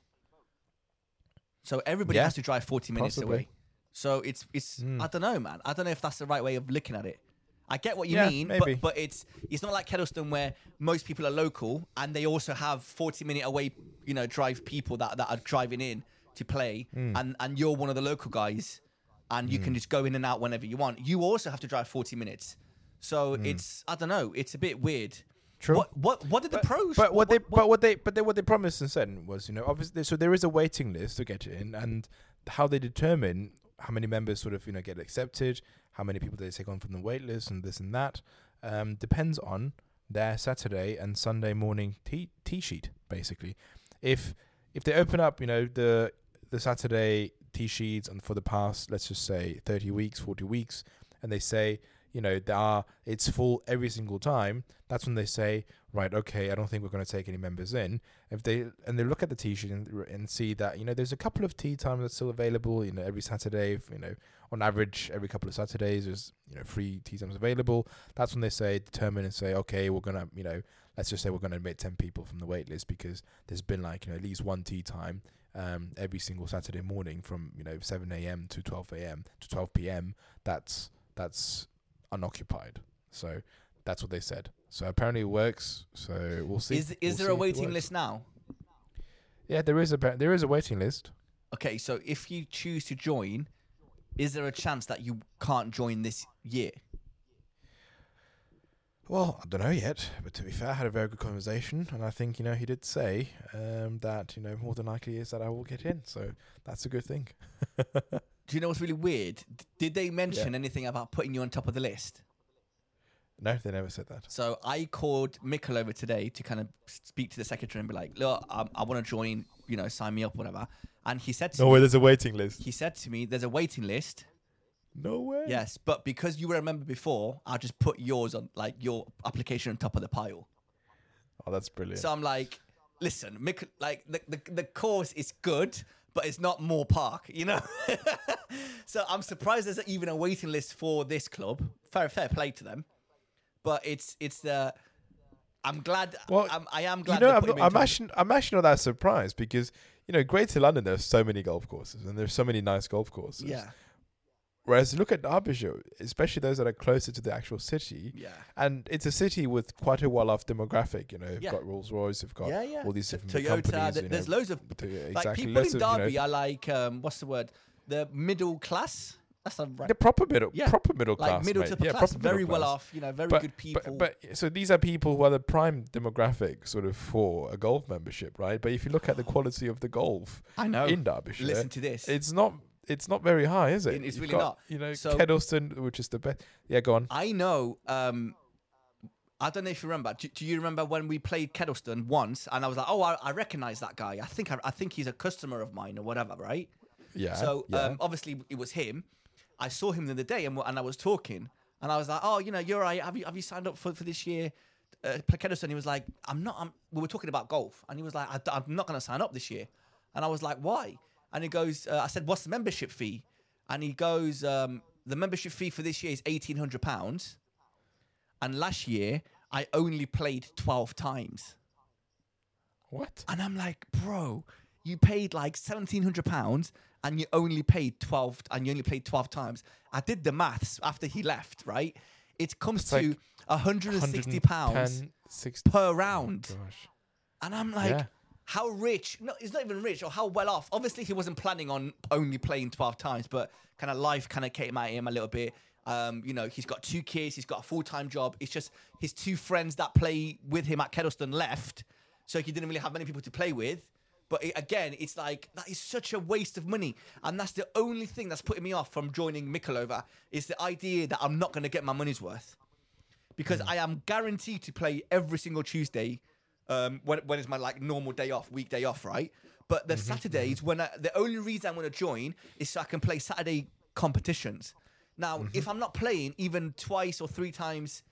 S1: So everybody
S2: Yeah,
S1: has to drive forty minutes
S2: possibly.
S1: away. So it's it's
S2: Mm.
S1: I don't know, man. I don't know if that's the right way of looking at it. I get what you
S2: Yeah,
S1: mean,
S2: maybe.
S1: but but it's it's not like Kedleston where most people are local and they also have forty minute away, you know, drive people that that are driving in to play,
S2: Mm.
S1: and and you're one of the local guys, and you can just go in and out whenever you want. You also have to drive forty minutes, so it's I don't know, it's a bit weird.
S2: Mm. True.
S1: What what what did the
S2: But-
S1: pros?
S2: But what, they
S1: what-
S2: but what they but they, what they promised and said was you know obviously so there is a waiting list to get in and how they determine how many members sort of you know get accepted, how many people they take on from the waitlist, and this and that um, depends on their Saturday and Sunday morning tea tea sheet basically. If if they open up you know the the Saturday tea sheets and for the past let's just say thirty weeks forty weeks and they say you know, there are it's full every single time, that's when they say, right, okay, I don't think we're going to take any members in. If they and they look at the tea sheet and, and see that you know there's a couple of tea times that's still available, you know, every Saturday, you know, on average every couple of Saturdays there's you know free tea times available. That's when they say determine and say, okay, we're gonna you know let's just say we're to admit 10 people from the wait list because there's been like you know at least one tea time um, every single Saturday morning from you know 7 a.m. to 12 a.m. to 12 p.m. That's that's unoccupied. So that's what they said. So apparently it works. So we'll see.
S1: Is is
S2: We'll
S1: there a waiting list now?
S2: Yeah, there is a there is a waiting list.
S1: Okay, so if you choose to join, is there a chance that you can't join this year?
S2: Well, I don't know yet, but to be fair, I had a very good conversation, and I think you know he did say um, that you know more than likely is that I will get in, so that's a good thing.
S1: Do you know what's really weird? D- Did they mention anything about putting you on top of the list?
S2: No, they never said that.
S1: So I called Mikkel over today to kind of speak to the secretary and be like, "Look, I, I want to join. You know, sign me up, whatever." And he said to
S2: No
S1: me,
S2: way, there's a waiting list.
S1: he said to me, "There's a waiting list."
S2: No way.
S1: Yes, but because you were a member before, I'll just put yours on, like your application on top of the pile.
S2: Oh, that's brilliant.
S1: So I'm like, listen, Mick, like the, the the course is good, but it's not more park, you know. so I'm surprised there's even a waiting list for this club. Fair fair play to them, but it's it's the. I'm glad.
S2: Well,
S1: I'm, I am glad.
S2: you know, I'm, not, I'm actually, I'm actually not that surprised because you know, Greater London, there's so many golf courses and there's so many nice golf courses.
S1: Yeah,
S2: Whereas look at Derbyshire, especially those that are closer to the actual city,
S1: yeah,
S2: and it's a city with quite a well-off demographic. You know, you've
S1: Yeah.
S2: got Rolls Royce, you've got
S1: yeah, yeah.
S2: all these different
S1: Toyota.
S2: companies.
S1: th- there's
S2: know,
S1: loads of like
S2: exactly.
S1: people in
S2: of, you know,
S1: Derby are like um, what's the word? The middle class. That's a right.
S2: the proper middle,
S1: Yeah.
S2: proper middle
S1: Like
S2: class,
S1: middle
S2: mate.
S1: to upper
S2: yeah,
S1: class, very well
S2: class.
S1: off. You know, very
S2: But-
S1: good people.
S2: But, but so these are people who are the prime demographic sort of for a golf membership, right? But if you look at the quality of the golf
S1: I know.
S2: in Derbyshire,
S1: Listen to this.
S2: it's not it's not very high, is it?
S1: It- it's
S2: You've
S1: really
S2: got,
S1: not.
S2: You know,
S1: So-
S2: Kedleston, which is the best. Yeah, go on.
S1: I know. Um, I don't know if you remember. Do, do you remember when we played Kedleston once? And I was like, "Oh, I, I recognize that guy. I think I, I think he's a customer of mine or whatever, right?"
S2: Yeah.
S1: so
S2: yeah.
S1: um, obviously it was him. I saw him the other day, and, and I was talking, and I was like, "Oh, you know, you're right. Have you have you signed up for, for this year?" Uh, Kedleston. He was like, "I'm not." I'm, we were talking about golf, and he was like, I, am not going to sign up this year." And I was like, "Why?" And he goes, uh, "I said, what's the membership fee?" And he goes, um, "The membership fee for this year is eighteen hundred pounds." And last year, I only played 12 times.
S2: what?
S1: And I'm like, bro, you paid like £1,700 and you only paid 12 and you only played 12 times. I did the maths after he left, right? It comes
S2: It's
S1: to
S2: like
S1: 160 pounds
S2: 60.
S1: per round.
S2: Gosh.
S1: And I'm like,
S2: Yeah.
S1: how rich? No, he's not even rich or how well off. Obviously, he wasn't planning on only playing 12 times, but kind of life kind of came at him a little bit. Um, you know, he's got two kids, he's got a full time job. It's just his two friends that play with him at Kedleston left, so he didn't really have many people to play with. But it, again, it's like that is such a waste of money, and that's the only thing that's putting me off from joining Mikolova is the idea that I'm not going to get my money's worth. Because hmm. I am guaranteed to play every single Tuesday um, when, when it's my like normal day off, weekday off, right? But the mm-hmm, Saturdays mm-hmm. when I, the only reason I'm going to join is so I can play Saturday competitions. Now, mm-hmm. if I'm not playing even twice or three times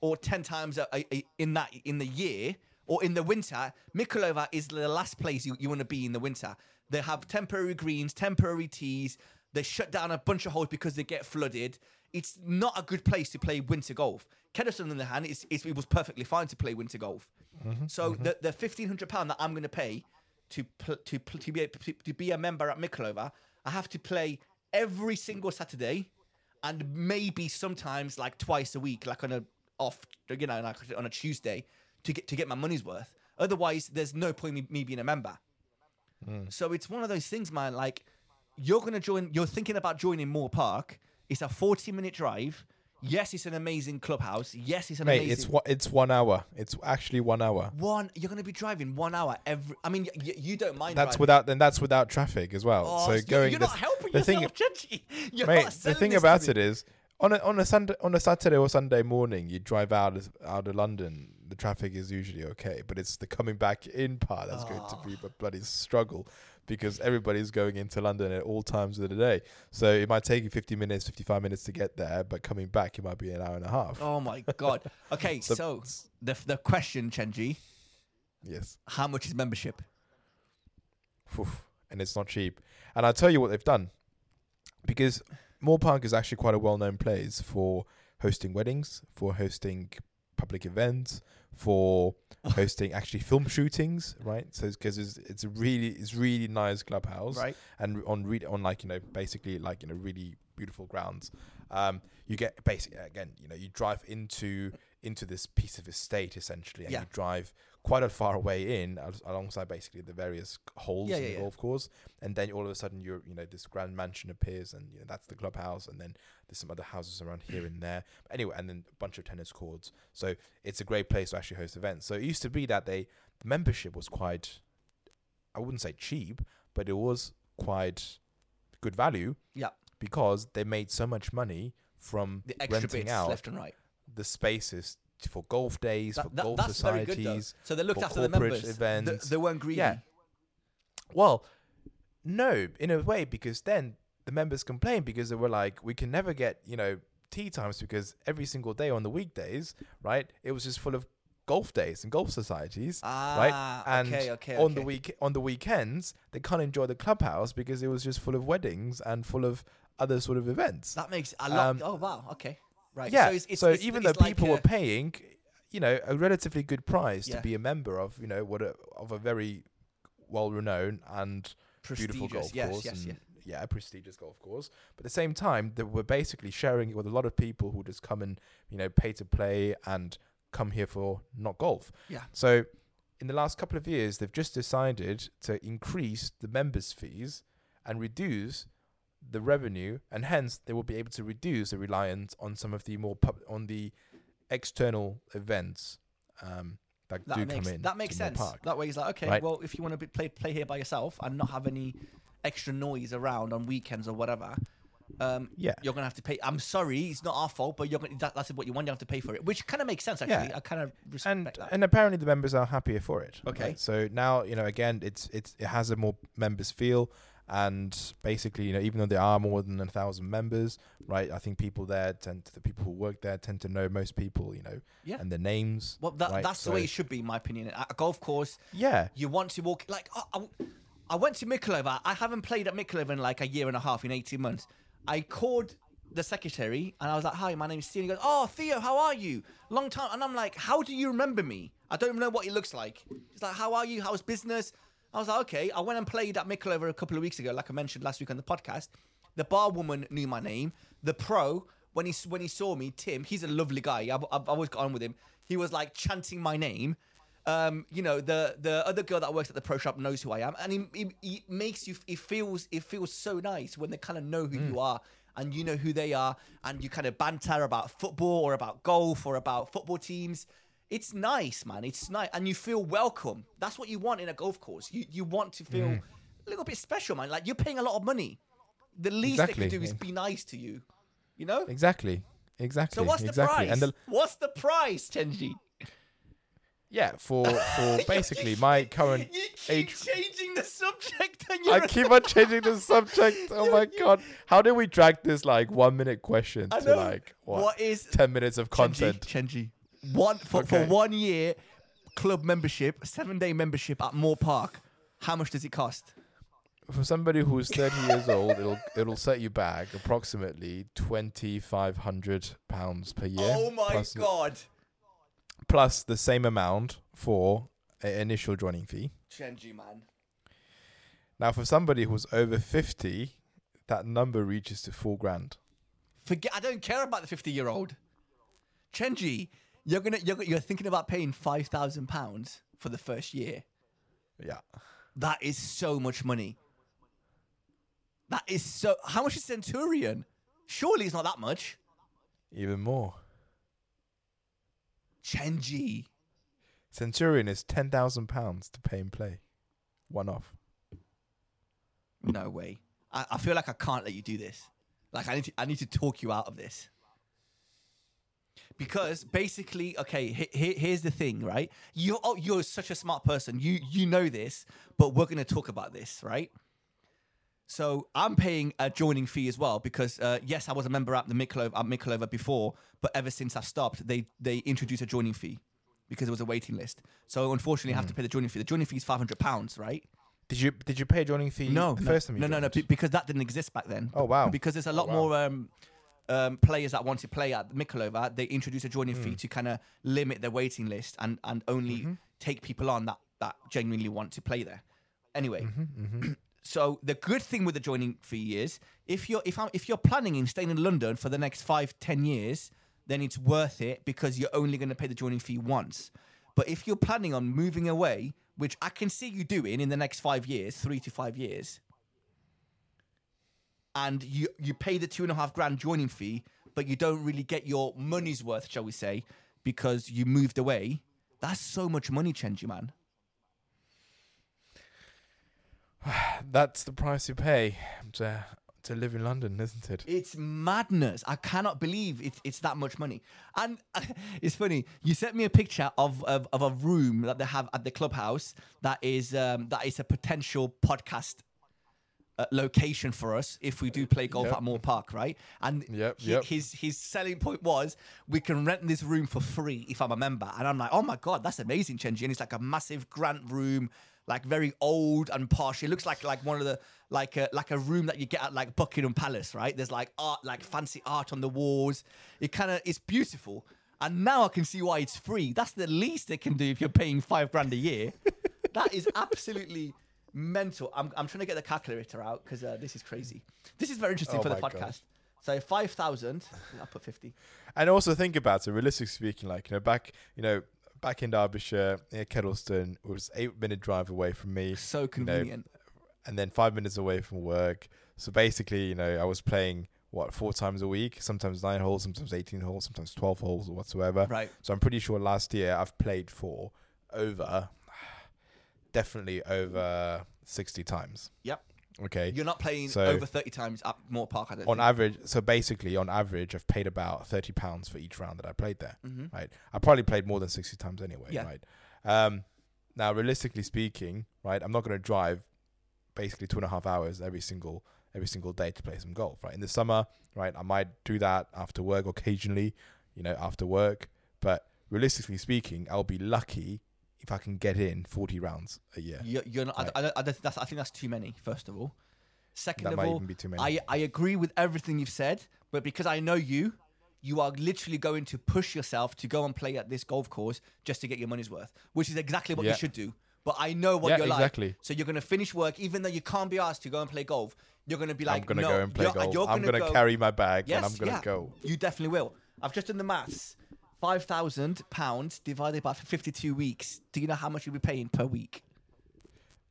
S1: or ten times a, a, a- in that in the year or in the winter, Mikolova is the last place you, you want to be in the winter. They have temporary greens, temporary tees. They shut down a bunch of holes because they get flooded. It's not a good place to play winter golf. Kedleston, on the other hand, is, is, it was perfectly fine to play winter golf. Mm-hmm, so mm-hmm. the the fifteen hundred pound that I'm going to pay to pl- to pl- to be a, to be a member at Mikolova, I have to play every single Saturday, and maybe sometimes like twice a week, like on a off, you know, like on a Tuesday, to get to get my money's worth. Otherwise, there's no point me, me being a member. Hmm. So it's one of those things, man. Like you're gonna join, you're thinking about joining Moor Park. It's a 40 minute drive. Yes, it's an amazing clubhouse. Yes, it's an
S2: Mate,
S1: amazing.
S2: it's one, it's one hour. It's actually one hour.
S1: one. You're gonna be driving one hour every. I mean, y- you don't mind.
S2: That's
S1: driving.
S2: without then that's without traffic as well.
S1: Oh,
S2: so
S1: you're-
S2: going
S1: You're
S2: the,
S1: not helping
S2: the
S1: yourself,
S2: thing, mate. The thing
S1: this
S2: about it is on a on a Sunday on a Saturday or Sunday morning, you drive out of, out of London. The traffic is usually okay, but it's the coming back in part that's going to be ah. a bloody struggle. because everybody's going into London at all times of the day. So it might take you 50 minutes, 55 minutes to get there, but coming back, it might be an hour and a half.
S1: Oh my god. Okay,
S2: So-
S1: so, the the question, Chenji,
S2: Yes.
S1: how much is membership?
S2: Oof. And it's not cheap. And I'll tell you what they've done. Because Moor Park is actually quite a well known place for hosting weddings, for hosting public events, for hosting actually film shootings, right? So because it's, it's a really it's really nice clubhouse,
S1: Right.
S2: and on re- on like you know basically like you know really beautiful grounds. Um, you get basically again you know you drive into into this piece of estate essentially, and
S1: Yeah.
S2: you drive quite a far away in alongside basically the various holes
S1: Yeah,
S2: in
S1: yeah,
S2: the
S1: yeah.
S2: golf course, and then all of a sudden you're you know this grand mansion appears, and you know that's the clubhouse, and then there's some other houses around here and there. But anyway, and then a bunch of tennis courts. So it's a great place to actually host events. So it used to be that they the membership was quite, I wouldn't say cheap, but it was quite good value
S1: Yeah.
S2: because they made so much money from
S1: The extra
S2: renting
S1: bits
S2: out
S1: left and right.
S2: the spaces for golf days, for
S1: That- that-
S2: golf
S1: that's very good
S2: societies.
S1: So they looked
S2: for
S1: after the
S2: corporate
S1: members.
S2: events.
S1: They, they weren't greedy.
S2: Yeah. Well, no, in a way, because then the members complained because they were like, we can never get, you know, tea times because every single day on the weekdays, right, it was just full of golf days and golf societies.
S1: Ah,
S2: right? And
S1: okay, okay,
S2: on the week on the weekends, they can't enjoy the clubhouse because it was just full of weddings and full of other sort of events.
S1: That makes a lot.
S2: Um,
S1: oh wow. Okay. Right.
S2: yeah.
S1: So, it's, it's,
S2: so
S1: it's,
S2: even though
S1: like
S2: people were uh, paying, you know, a relatively good price
S1: Yeah.
S2: to be a member of, you know, what a, of a very well renowned and beautiful golf
S1: yes,
S2: course.
S1: yes,
S2: and,
S1: yes.
S2: Yeah, a prestigious golf course. But at the same time, they were basically sharing it with a lot of people who just come and, you know, pay to play and come here for not golf.
S1: Yeah.
S2: So in the last couple of years, they've just decided to increase the members' fees and reduce the revenue, and hence they will be able to reduce the reliance on some of the more pub- on the external events um, that,
S1: That
S2: do
S1: makes
S2: come in.
S1: that makes sense. That way, he's like, okay,
S2: Right.
S1: well, if you want to be, play play here by yourself and not have any extra noise around on weekends or whatever, um,
S2: Yeah.
S1: you're gonna have to pay. I'm sorry, it's not our fault, but you're gonna, that, that's what you want. You have to pay for it, which kind of makes sense actually.
S2: Yeah.
S1: I kind of respect
S2: and
S1: that.
S2: and apparently the members are happier for it.
S1: Okay.
S2: right? So now you know again, it's it's it has a more members feel, and basically you know even though there are more than a thousand members, right? I think people there tend to, the people who work there tend to know most people, you know,
S1: Yeah.
S2: and their names.
S1: well, that,
S2: right?
S1: that's the way it should be, in my opinion. At a golf course,
S2: Yeah.
S1: you want to walk like I, I, I went to Mikulova. I haven't played at Mikulova in like a year and a half in 18 months. I called the secretary and I was like, "Hi, my name's Theo." He goes, "Oh, Theo, how are you? Long time." And I'm like, "How do you remember me? I don't even know what he looks like." He's like, "How are you? How's business?" I was like, "Okay." I went and played at Mikulova a couple of weeks ago, like I mentioned last week on the podcast. The bar woman knew my name. The pro, when he when he saw me, Tim, he's a lovely guy. I've, I've always got on with him. He was like chanting my name um, you know, the the other girl that works at the pro shop knows who I am, and he, he, he makes you. It feels it feels so nice when they kind of know who
S2: Mm.
S1: you are and you know who they are, and you kind of banter about football or about golf or about football teams. It's nice, man. It's nice, and you feel welcome. That's what you want in a golf course. You you want to feel
S2: Mm.
S1: a little bit special, man. Like you're paying a lot of money. The least they
S2: Exactly.
S1: can do is be nice to you. You know.
S2: Exactly. Exactly.
S1: So what's the
S2: exactly.
S1: price?
S2: And the,
S1: what's the price, Chenji?
S2: yeah, for for basically my current
S1: You keep
S2: age
S1: changing the subject,
S2: I keep on changing the subject. Oh my god! How did we drag this like one minute question to like what,
S1: what is
S2: ten minutes of content?
S1: Chenji, Chenji. One for, for one year club membership, seven day membership at Moor Park. How much does it cost?
S2: For somebody who's thirty years old, it'll it'll set you back approximately twenty five hundred pounds per year.
S1: oh my
S2: plus,
S1: god,
S2: Plus the same amount for an initial joining fee.
S1: Chenji man.
S2: Now, for somebody who's over fifty, that number reaches to four grand.
S1: Forget. I don't care about the fifty year old. Chenji, you're gonna you're, you're thinking about paying five thousand pounds for the first year.
S2: Yeah.
S1: That is so much money. That is so. How much is Centurion? Surely it's not that much.
S2: Even more.
S1: Chenji.
S2: Centurion is ten thousand pounds to pay and play, one off.
S1: No way. I, I feel like I can't let you do this. Like I need to I need to talk you out of this. Because basically, okay, he, he- here's the thing, right? You oh, you're such a smart person. You you know this, but we're going to talk about this, right? So I'm paying a joining fee as well because uh, yes, I was a member at the Mikulova, at before, but ever since I've stopped, they they introduced a joining fee because it was a waiting list. So unfortunately, I have to pay the joining fee. The joining fee is five hundred pounds, right?
S2: Did you did you pay a joining fee?
S1: No,
S2: the
S1: no,
S2: first time
S1: no, no, no, because that didn't exist back then.
S2: Oh, wow.
S1: Because there's a lot
S2: wow.
S1: more um, um, players that want to play at Mikulova. They introduce a joining
S2: Hmm.
S1: fee to kind of limit their waiting list and and only
S2: Mm-hmm.
S1: take people on that that genuinely want to play there. Anyway,
S2: Mm-hmm,
S1: so the good thing with the joining fee is if you're if I'm, if you're planning in staying in London for the next five ten years, then it's worth it because you're only going to pay the joining fee once. But if you're planning on moving away, which I can see you doing in the next five years, three to five years, and you you pay the two and a half grand joining fee, but you don't really get your money's worth, shall we say, because you moved away. That's so much money, Chenji man.
S2: That's the price you pay to to live in London, isn't it?
S1: It's madness. I cannot believe it's it's that much money. And it's funny. You sent me a picture of, of, of a room that they have at the clubhouse that is um, that is a potential podcast uh, location for us if we do play golf
S2: Yep.
S1: at Moor Park, right? And
S2: Yep,
S1: he-
S2: yep.
S1: his his selling point was we can rent this room for free if I'm a member. And I'm like, oh my god, that's amazing, Chenji. And it's like a massive grant room, like very old and posh. It looks like like one of the like a like a room that you get at like Buckingham Palace, right? There's like art, like fancy art on the walls. It kind of it's beautiful. And now I can see why it's free. That's the least they can do if you're paying five grand a year. that is absolutely mental. I'm, I'm trying to get the calculator out because uh, this is crazy. This is very interesting
S2: Oh
S1: for the
S2: my
S1: podcast.
S2: God.
S1: So five thousand. I'll put fifty.
S2: And also think about it, realistically speaking, like, you know, back you know, back in Derbyshire, near Kedleston, it was eight minute drive away from me.
S1: So convenient.
S2: and then five minutes away from work. So basically, you know, I was playing what four times a week, sometimes nine holes, sometimes eighteen holes, sometimes twelve holes or whatsoever.
S1: Right.
S2: So I'm pretty sure last year I've played for over, definitely over sixty times.
S1: Yep.
S2: Okay.
S1: You're not playing
S2: So-
S1: over thirty times at Moor Park. I don't
S2: on
S1: think.
S2: average, so basically on average, I've paid about thirty pounds for each round that I played there.
S1: Mhm.
S2: Right. I probably played more than sixty times anyway.
S1: Yeah.
S2: Right. Um, now, realistically speaking, right, I'm not going to drive basically two and a half hours every single every single day to play some golf. Right. In the summer, right, I might do that after work occasionally. You know, after work, but realistically speaking, I'll be lucky if I can get in forty rounds a year.
S1: You're, you're not. I, I, I, don't- that's, I think that's too many. First of all. Second of all,
S2: even be too many.
S1: I I agree with everything you've said, but because I know you, you are literally going to push yourself to go and play at this golf course just to get your money's worth, which is exactly what
S2: Yeah.
S1: you should do. But I know what
S2: Yeah,
S1: you're
S2: exactly.
S1: like. So you're going to finish work, even though you can't be asked to go and play golf. You're going to be like,
S2: I'm gonna
S1: no,
S2: go and play
S1: you're,
S2: golf.
S1: You're
S2: I'm
S1: gonna
S2: gonna
S1: go-
S2: carry my bag
S1: Yes,
S2: and I'm gonna
S1: yeah,
S2: go.
S1: You definitely will. I've just done the maths. Five thousand pounds divided by fifty-two weeks. Do you know how much you'll be paying per week?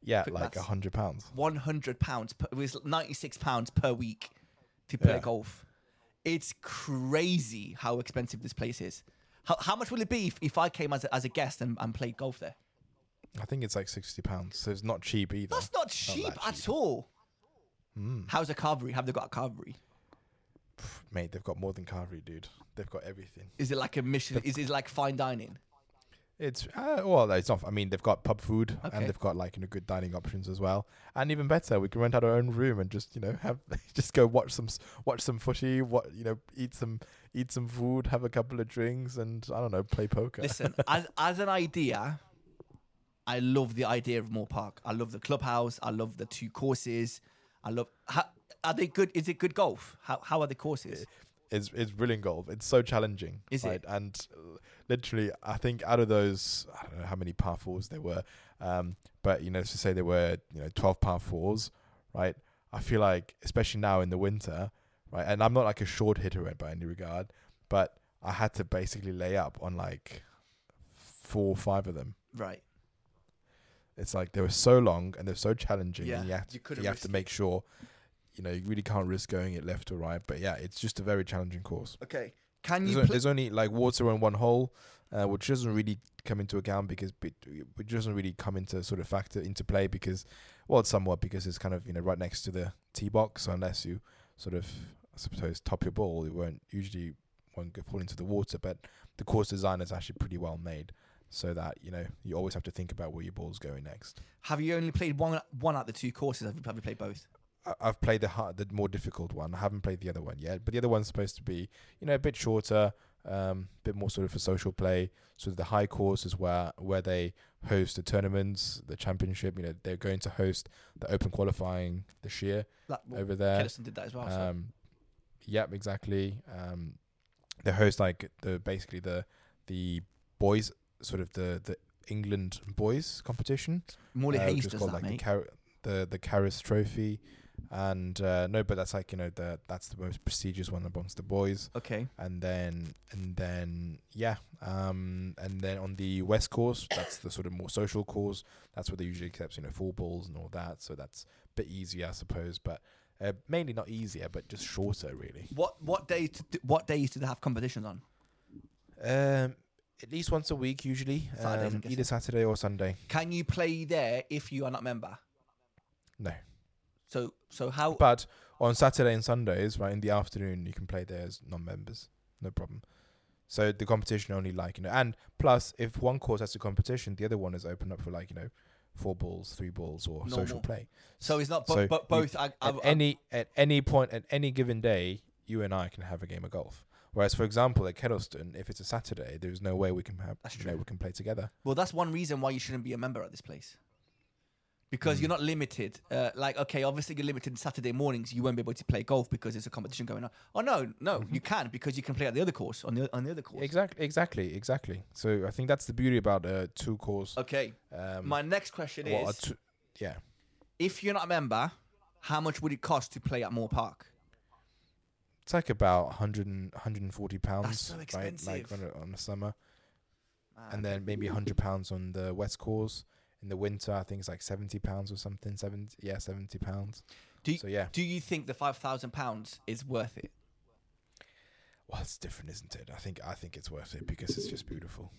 S2: Yeah, like a hundred pounds.
S1: One hundred pounds. It was ninety-six pounds per week to play
S2: Yeah.
S1: golf. It's crazy how expensive this place is. How, how much will it be if, if I came as a, as a guest and, and played golf there?
S2: I think it's like sixty pounds, so it's not cheap either.
S1: That's not cheap
S2: that
S1: at all.
S2: Mm.
S1: How's the carvery? Have they got a
S2: Mate, they've got more than Carvery, dude. They've got everything.
S1: Is it like a mission? Is it like fine dining?
S2: It's uh, well, it's not. I mean, they've got pub food
S1: Okay.
S2: and they've got like you know good dining options as well. And even better, we can rent out our own room and just you know have just go watch some s- watch some footy, what you know, eat some eat some food, have a couple of drinks, and I don't know, play poker.
S1: Listen, as as an idea, I love the idea of Moor Park. I love the clubhouse. I love the two courses. I love. How, are they good? Is it good golf? How how are the courses?
S2: it's it's brilliant golf. It's so challenging.
S1: Is
S2: right?
S1: it?
S2: And uh, literally, I think out of those, I don't know how many par fours there were, um, but you know, let's just say there were you know twelve par fours, right? I feel like, especially now in the winter, right? And I'm not like a short hitter by any regard, but I had to basically lay up on like four or five of them.
S1: Right.
S2: It's like they were so long and they're so challenging,
S1: Yeah,
S2: and you have
S1: you
S2: to,
S1: couldn't
S2: you have to make sure. You know, you really can't risk going it left or right, but yeah, it's just a very challenging course.
S1: Okay. Can you?
S2: o-
S1: Pl-
S2: there's only like water on one hole, uh, which doesn't really come into account because it, doesn't really come into sort of factor into play because, well, it's somewhat because it's kind of you know right next to the tee box. So unless you sort of I suppose top your ball, it won't usually won't go fall into the water. But the course design is actually pretty well made, so that you know you always have to think about where your ball's going next.
S1: Have you only played one one out of the two courses? Have you, have you played both?
S2: I've played the hard, the more difficult one. I haven't played the other one yet, but the other one's supposed to be, you know, a bit shorter, um, bit more sort of for social play. So the high course is where where they host the tournaments, the championship. You know, they're going to host the open qualifying this year
S1: That, well,
S2: over there.
S1: Kedleston did that as well. so.
S2: Um, yep, exactly. Um, they host like the basically the the boys sort of the the England boys competition
S1: Morley
S2: uh,
S1: Hayes does that,
S2: like the
S1: mate.
S2: Car- the the Carris Trophy, and uh, no, but that's like you know the that's the most prestigious one amongst the boys,
S1: okay.
S2: and then and then yeah, um, and then on the West course, that's the sort of more social course. That's where they usually accept you know four balls and all that, so that's a bit easier, I suppose, but. Uh, mainly not easier, but just shorter, really.
S1: What what days what days do they have competitions on?
S2: Um, at least once a week, usually,
S1: Saturdays,
S2: um, either Saturday or Sunday.
S1: Can you play there if you are not a member?
S2: No,
S1: So so how
S2: But on Saturday and Sundays, right in the afternoon, you can play there as non-members, no problem. So the competition only like you know, and plus if one course has a competition, the other one is open up for like you know, four balls, three balls, or social play.
S1: so it's not
S2: So
S1: but, but
S2: you-
S1: both I, I,
S2: At
S1: I-
S2: any at any point at any given day, you and I can have a game of golf. Whereas, for example, at Kedleston, if it's a Saturday, there's no way we can have
S1: That's
S2: you know,
S1: true.
S2: we can play together.
S1: Well, that's one reason why you shouldn't be a member at this place. Because
S2: Mm.
S1: you're not limited. Uh, like, okay, obviously you're limited Saturday mornings. You won't be able to play golf because there's a competition going on. Oh no, no,
S2: Mm-hmm.
S1: you can because you can play at the other course on the on the other course.
S2: Exactly, exactly, exactly. So I think that's the beauty about a two course.
S1: Okay.
S2: Um,
S1: My next question
S2: well,
S1: is:
S2: two- yeah.
S1: If you're not a member, how much would it cost to play at Moor Park?
S2: It's like about 100 and, 140 pounds,
S1: so
S2: right? Like
S1: expensive.
S2: on, a, on the summer,
S1: Ah,
S2: and then maybe 100 pounds on the west course. In the winter, I think it's like 70 pounds or something. 70, yeah, 70 pounds.
S1: Do you-
S2: so yeah,
S1: Do you think the five thousand pounds is worth it?
S2: well, it's different, isn't it? I think I think it's worth it because it's just beautiful.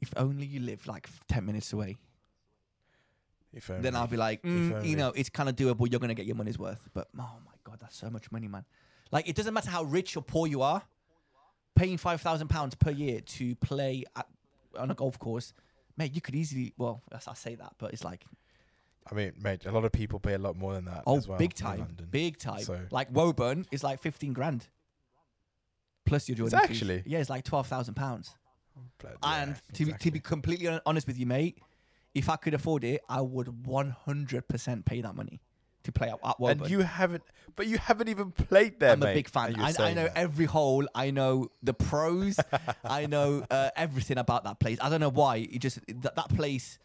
S1: If only you live like ten minutes away,
S2: If only.
S1: then I'll be like, mm, you know, it's kind of doable. You're gonna get your money's worth. But oh my god, that's so much money, man. Like it doesn't matter how rich or poor you are, paying five thousand pounds per year to play at, on a golf course, mate, you could easily. Well, I say that, but it's like
S2: I mean, mate, a lot of people pay a lot more than that.
S1: oh,
S2: as well
S1: big time,
S2: London.
S1: big time.
S2: So-
S1: Like Woburn is like fifteen grand. Plus your
S2: Is
S1: joining
S2: it
S1: fees.
S2: actually?
S1: yeah, it's like twelve thousand pounds.
S2: Bloody
S1: And
S2: yeah,
S1: to be, to be completely honest with you, mate, if I could afford it, I would 100% pay that money to play at, at Woburn.
S2: and you haven't, but you haven't even played there,
S1: I'm
S2: mate.
S1: a big fan. I, I know
S2: that.
S1: every hole. I know the pros. I know uh, everything about that place. I don't know why. It just that, that place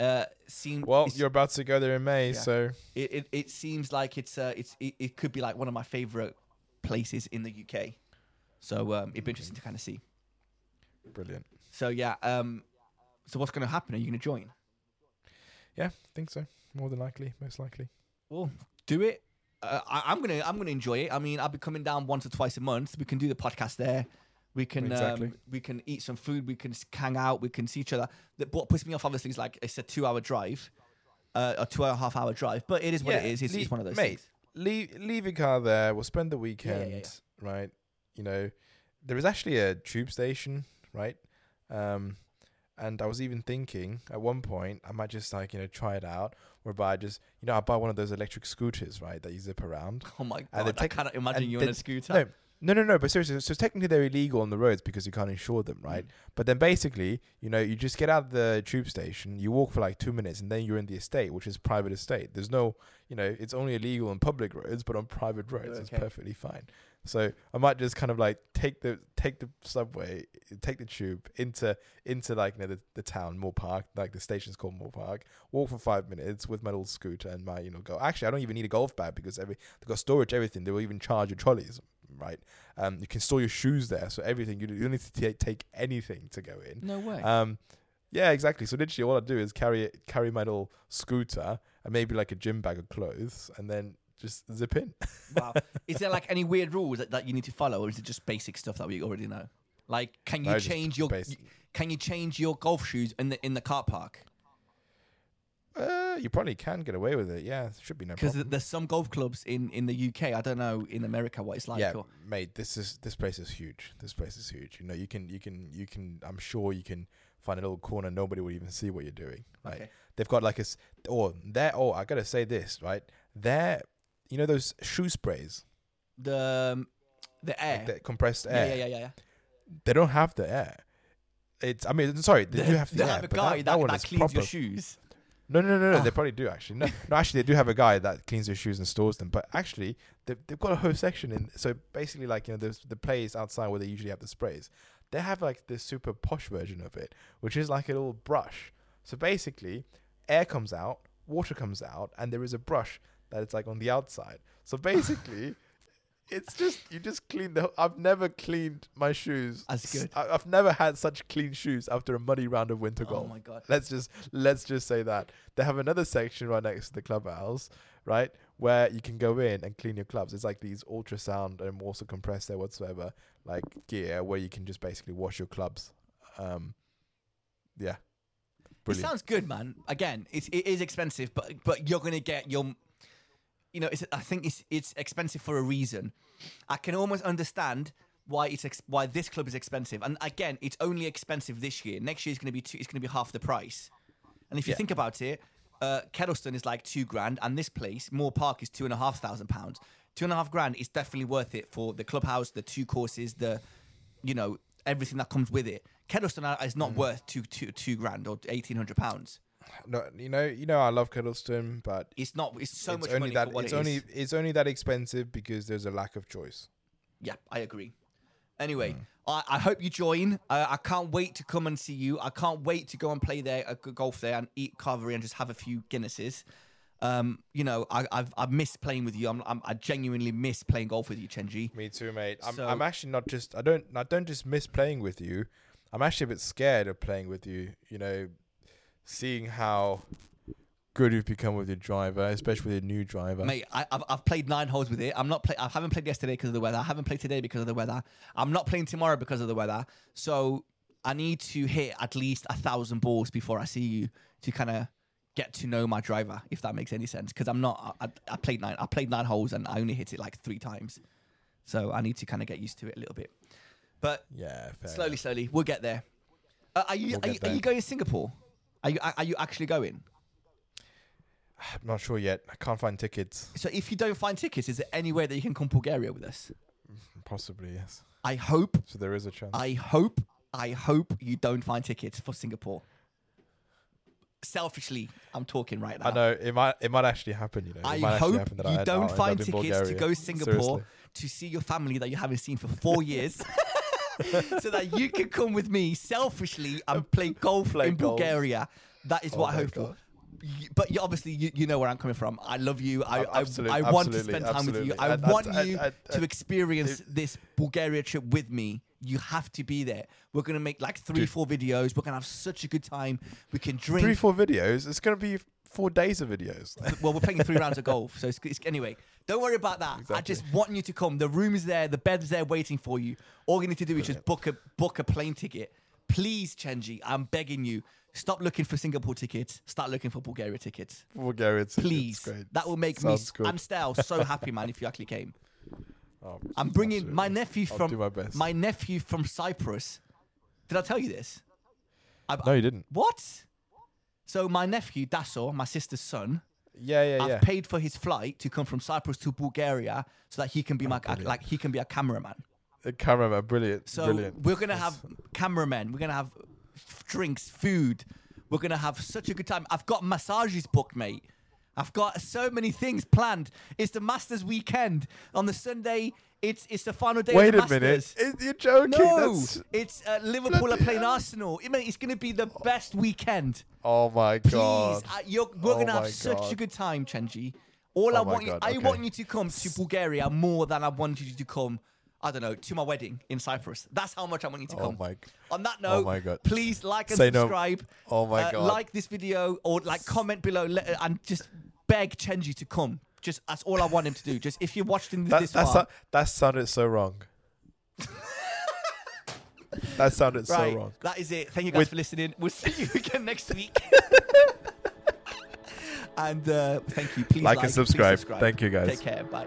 S1: uh, seemed.
S2: Well, you're about to go there in May,
S1: Yeah.
S2: so
S1: it, it, it seems like it's uh, it's it, it could be like one of my favorite places in the UK. So um, it'd be interesting to kind of see.
S2: brilliant.
S1: So yeah. Um, so what's going to happen? Are you going to join?
S2: Yeah, I think so. More than likely, most likely.
S1: Well, do it. Uh, I, I'm gonna I'm gonna enjoy it. I mean, I'll be coming down once or twice a month. We can do the podcast there. We can
S2: Exactly.
S1: um, we can eat some food. We can hang out. We can see each other. The, what puts me off obviously is like it's a two hour drive, uh, a two and a half hour drive. But it is what it is. It's, it's one of those
S2: mate,
S1: things.
S2: Leave leave your car there. We'll spend the
S1: yeah,
S2: weekend,
S1: yeah.
S2: right? You know, there is actually a tube station, right? Um, and I was even thinking at one point I might just like you know try it out, whereby I just you know I buy one of those electric scooters, right, that you zip around.
S1: Oh my
S2: And
S1: god! I cannot imagine you on a scooter.
S2: No, no, no, no. But seriously, so technically they're illegal on the roads because you can't insure them, right?
S1: Mm.
S2: But then basically, you know, you just get out of the tube station, you walk for like two minutes, and then you're in the estate, which is private estate. There's no, you know, it's only illegal on public roads, but on private roads, it's perfectly fine. So I might just kind of like take the take the subway, take the tube into into like you know the, the town Moor Park, like the station's called Moor Park. Walk for five minutes with my little scooter and my you know go. Actually, I don't even need a golf bag because every they've got storage, everything. They will even charge your trolleys, right? Um, you can store your shoes there, so everything you, you don't need to ta- take anything to go in.
S1: No way.
S2: Um, yeah, exactly. So literally, all I do is carry it, carry my little scooter and maybe like a gym bag of clothes, and then just zip in.
S1: wow. Is there like any weird rules that, that you need to follow, or is it just basic stuff that we already know? Like, can you
S2: No, just
S1: change your
S2: basic.
S1: can you change your golf shoes in the in the car park?
S2: Uh, you probably can get away with it. Yeah, should be no problem.
S1: Because
S2: problem.
S1: there's some golf clubs in, in the UK. I don't know in America what it's like.
S2: yeah,
S1: or-
S2: mate, this is this place is huge. This place is huge. You know, you can you can you can. I'm sure you can find a little corner. Nobody will even see what you're doing. Right?
S1: Okay.
S2: They've got like a s- or there. Oh, I gotta say this right. There, you know those shoe sprays,
S1: The um, the air.
S2: like the compressed air.
S1: yeah, yeah, yeah, yeah.
S2: They don't have the air. It's. I mean, sorry, they, do have the
S1: they
S2: air,
S1: have a guy
S2: that,
S1: that,
S2: one
S1: that
S2: is
S1: cleans
S2: proper.
S1: your shoes.
S2: No, no, no, no. They
S1: Ah.
S2: probably do actually. No, no, actually, they do have a guy that cleans their shoes and stores them. But actually, they've, they've got a whole section in. So basically, like you know, there's the place outside where they usually have the sprays. They have like this super posh version of it, which is like a little brush. So basically, air comes out, water comes out, and there is a brush that it's like on the outside. So basically. It's just you just clean the. I've never cleaned my shoes.
S1: That's good.
S2: I, I've never had such clean shoes after a muddy round of winter golf.
S1: Oh my god.
S2: Let's just let's just say that they have another section right next to the clubhouse, right, where you can go in and clean your clubs. It's like these ultrasound and also compressed air whatsoever, like gear where you can just basically wash your clubs. Um, yeah,
S1: It sounds good, man. Again, it's it is expensive, but but you're gonna get your, you know, it's I think it's it's expensive for a reason. I can almost understand why it's ex- why this club is expensive, and again, it's only expensive this year. Next year is gonna be two, it's gonna be half the price. And if you
S2: Yeah.
S1: think about it, uh, Kedleston is like two grand, and this place, Moor Park, is two and a half thousand pounds. Two and a half grand is definitely worth it for the clubhouse, the two courses, the, you know, everything that comes with it. Kedleston uh, is
S2: Mm.
S1: not worth two, two, two grand or eighteen hundred pounds.
S2: No, you know, you know, I love Kedleston, but
S1: It's not. It's so
S2: it's
S1: much
S2: only
S1: money
S2: that
S1: for what
S2: it's
S1: it
S2: only
S1: is.
S2: it's only that expensive because there's a lack of choice.
S1: Yeah, I agree. Anyway,
S2: Mm.
S1: I, I hope you join. I, I can't wait to come and see you. I can't wait to go and play there, uh, golf there, and eat carvery and just have a few Guinnesses. Um, you know, I, I've I miss playing with you. I'm, I'm I genuinely miss playing golf with you, Chenji.
S2: Me too, mate. I'm,
S1: So-
S2: I'm actually not just I don't I don't just miss playing with you. I'm actually a bit scared of playing with you. You know, seeing how good you've become with your driver, especially with your new driver.
S1: Mate, I, I've, I've played nine holes with it. I'm not play. I haven't played yesterday because of the weather. I haven't played today because of the weather. I'm not playing tomorrow because of the weather. So I need to hit at least a thousand balls before I see you to kind of get to know my driver, if that makes any sense. Because I'm not. I, I played nine. I played nine holes and I only hit it like three times. So I need to kind of get used to it a little bit. But
S2: yeah, fair
S1: slowly,
S2: enough.
S1: slowly, we'll get there. Uh, are you
S2: We'll
S1: are, you, are you going to Singapore? Are you are you actually going?
S2: I'm not sure yet. I can't find tickets.
S1: So if you don't find tickets, is there any way that you can come Bulgaria with us?
S2: Mm, possibly yes.
S1: I hope
S2: So there is a chance.
S1: I hope, I hope you don't find tickets for Singapore. Selfishly, I'm talking right now.
S2: I know it might it might actually happen. You know,
S1: I
S2: might
S1: hope
S2: happen that
S1: you
S2: I,
S1: don't find tickets to go Singapore
S2: Seriously.
S1: to see your family that you haven't seen for four years, so that you can come with me selfishly and play golf
S2: Play
S1: in
S2: golf.
S1: Bulgaria. That is
S2: Oh
S1: what I hope for.
S2: God.
S1: Y- But you, obviously, you, you know where I'm coming from. I love you. I, I, I want to spend time with you.
S2: absolutely.
S1: I
S2: and-
S1: want you to experience this Bulgaria trip with me. You have to be there. We're gonna make like three,
S2: Dude.
S1: four videos. We're gonna have such a good time. We can drink.
S2: Three four videos. It's gonna be four days of videos.
S1: well, we're playing three rounds of golf. So it's, it's, anyway, don't worry about that. I just want you to come. The room is there. The bed's there waiting for you. All you need to do is just book a book a plane ticket. Please, Chenji, I'm begging you. Stop looking for Singapore tickets. Start looking for Bulgaria tickets.
S2: Bulgaria. It's,
S1: Please. That will make
S2: Sounds
S1: me
S2: good.
S1: and Stel so happy, man, if you actually came.
S2: Oh,
S1: I'm bringing my
S2: absolutely.
S1: nephew
S2: I'll
S1: from
S2: my
S1: my nephew from Cyprus. Did I tell you this? I,
S2: No, you didn't.
S1: What? So my nephew Dasso, my sister's son,
S2: Yeah, yeah, yeah.
S1: I've
S2: yeah.
S1: paid for his flight to come from Cyprus to Bulgaria so that he can be oh, my
S2: Oh, brilliant.
S1: like he can be a cameraman.
S2: The cameraman, brilliant.
S1: So
S2: brilliant.
S1: we're gonna
S2: That's-
S1: have cameramen. We're gonna have f- drinks, food. We're gonna have such a good time. I've got massages booked, mate. I've got so many things planned. It's the Masters weekend on the Sunday. It's it's the final day.
S2: Wait
S1: of
S2: a
S1: the
S2: minute. You're joking?
S1: No,
S2: That's,
S1: it's uh, Liverpool are playing
S2: hell.
S1: Arsenal. I mean, it's going to be the best weekend.
S2: oh my
S1: Please,
S2: god.
S1: uh, you're, we're
S2: Oh
S1: going to have
S2: my
S1: such a good time, Chenji. All I
S2: Oh my
S1: want you,
S2: God,
S1: I want you to come to Bulgaria more than I wanted you to come. I don't know to my wedding in Cyprus. That's how much I want you to
S2: Oh
S1: come.
S2: my. g-
S1: On that
S2: Oh
S1: note,
S2: my God.
S1: please like and
S2: Say no.
S1: subscribe.
S2: Oh my
S1: Uh,
S2: god.
S1: Like this video or like comment below and just beg Chenji to come. Just that's all I want him to do. Just if you watched him
S2: that,
S1: this
S2: that's
S1: far,
S2: a- that sounded so wrong. that sounded
S1: right?
S2: so wrong.
S1: That is it. Thank you guys
S2: With-
S1: for listening. We'll see you again next week. And uh, thank you. Please
S2: Like
S1: like,
S2: and
S1: please
S2: subscribe. Thank you, guys.
S1: Take care. Bye.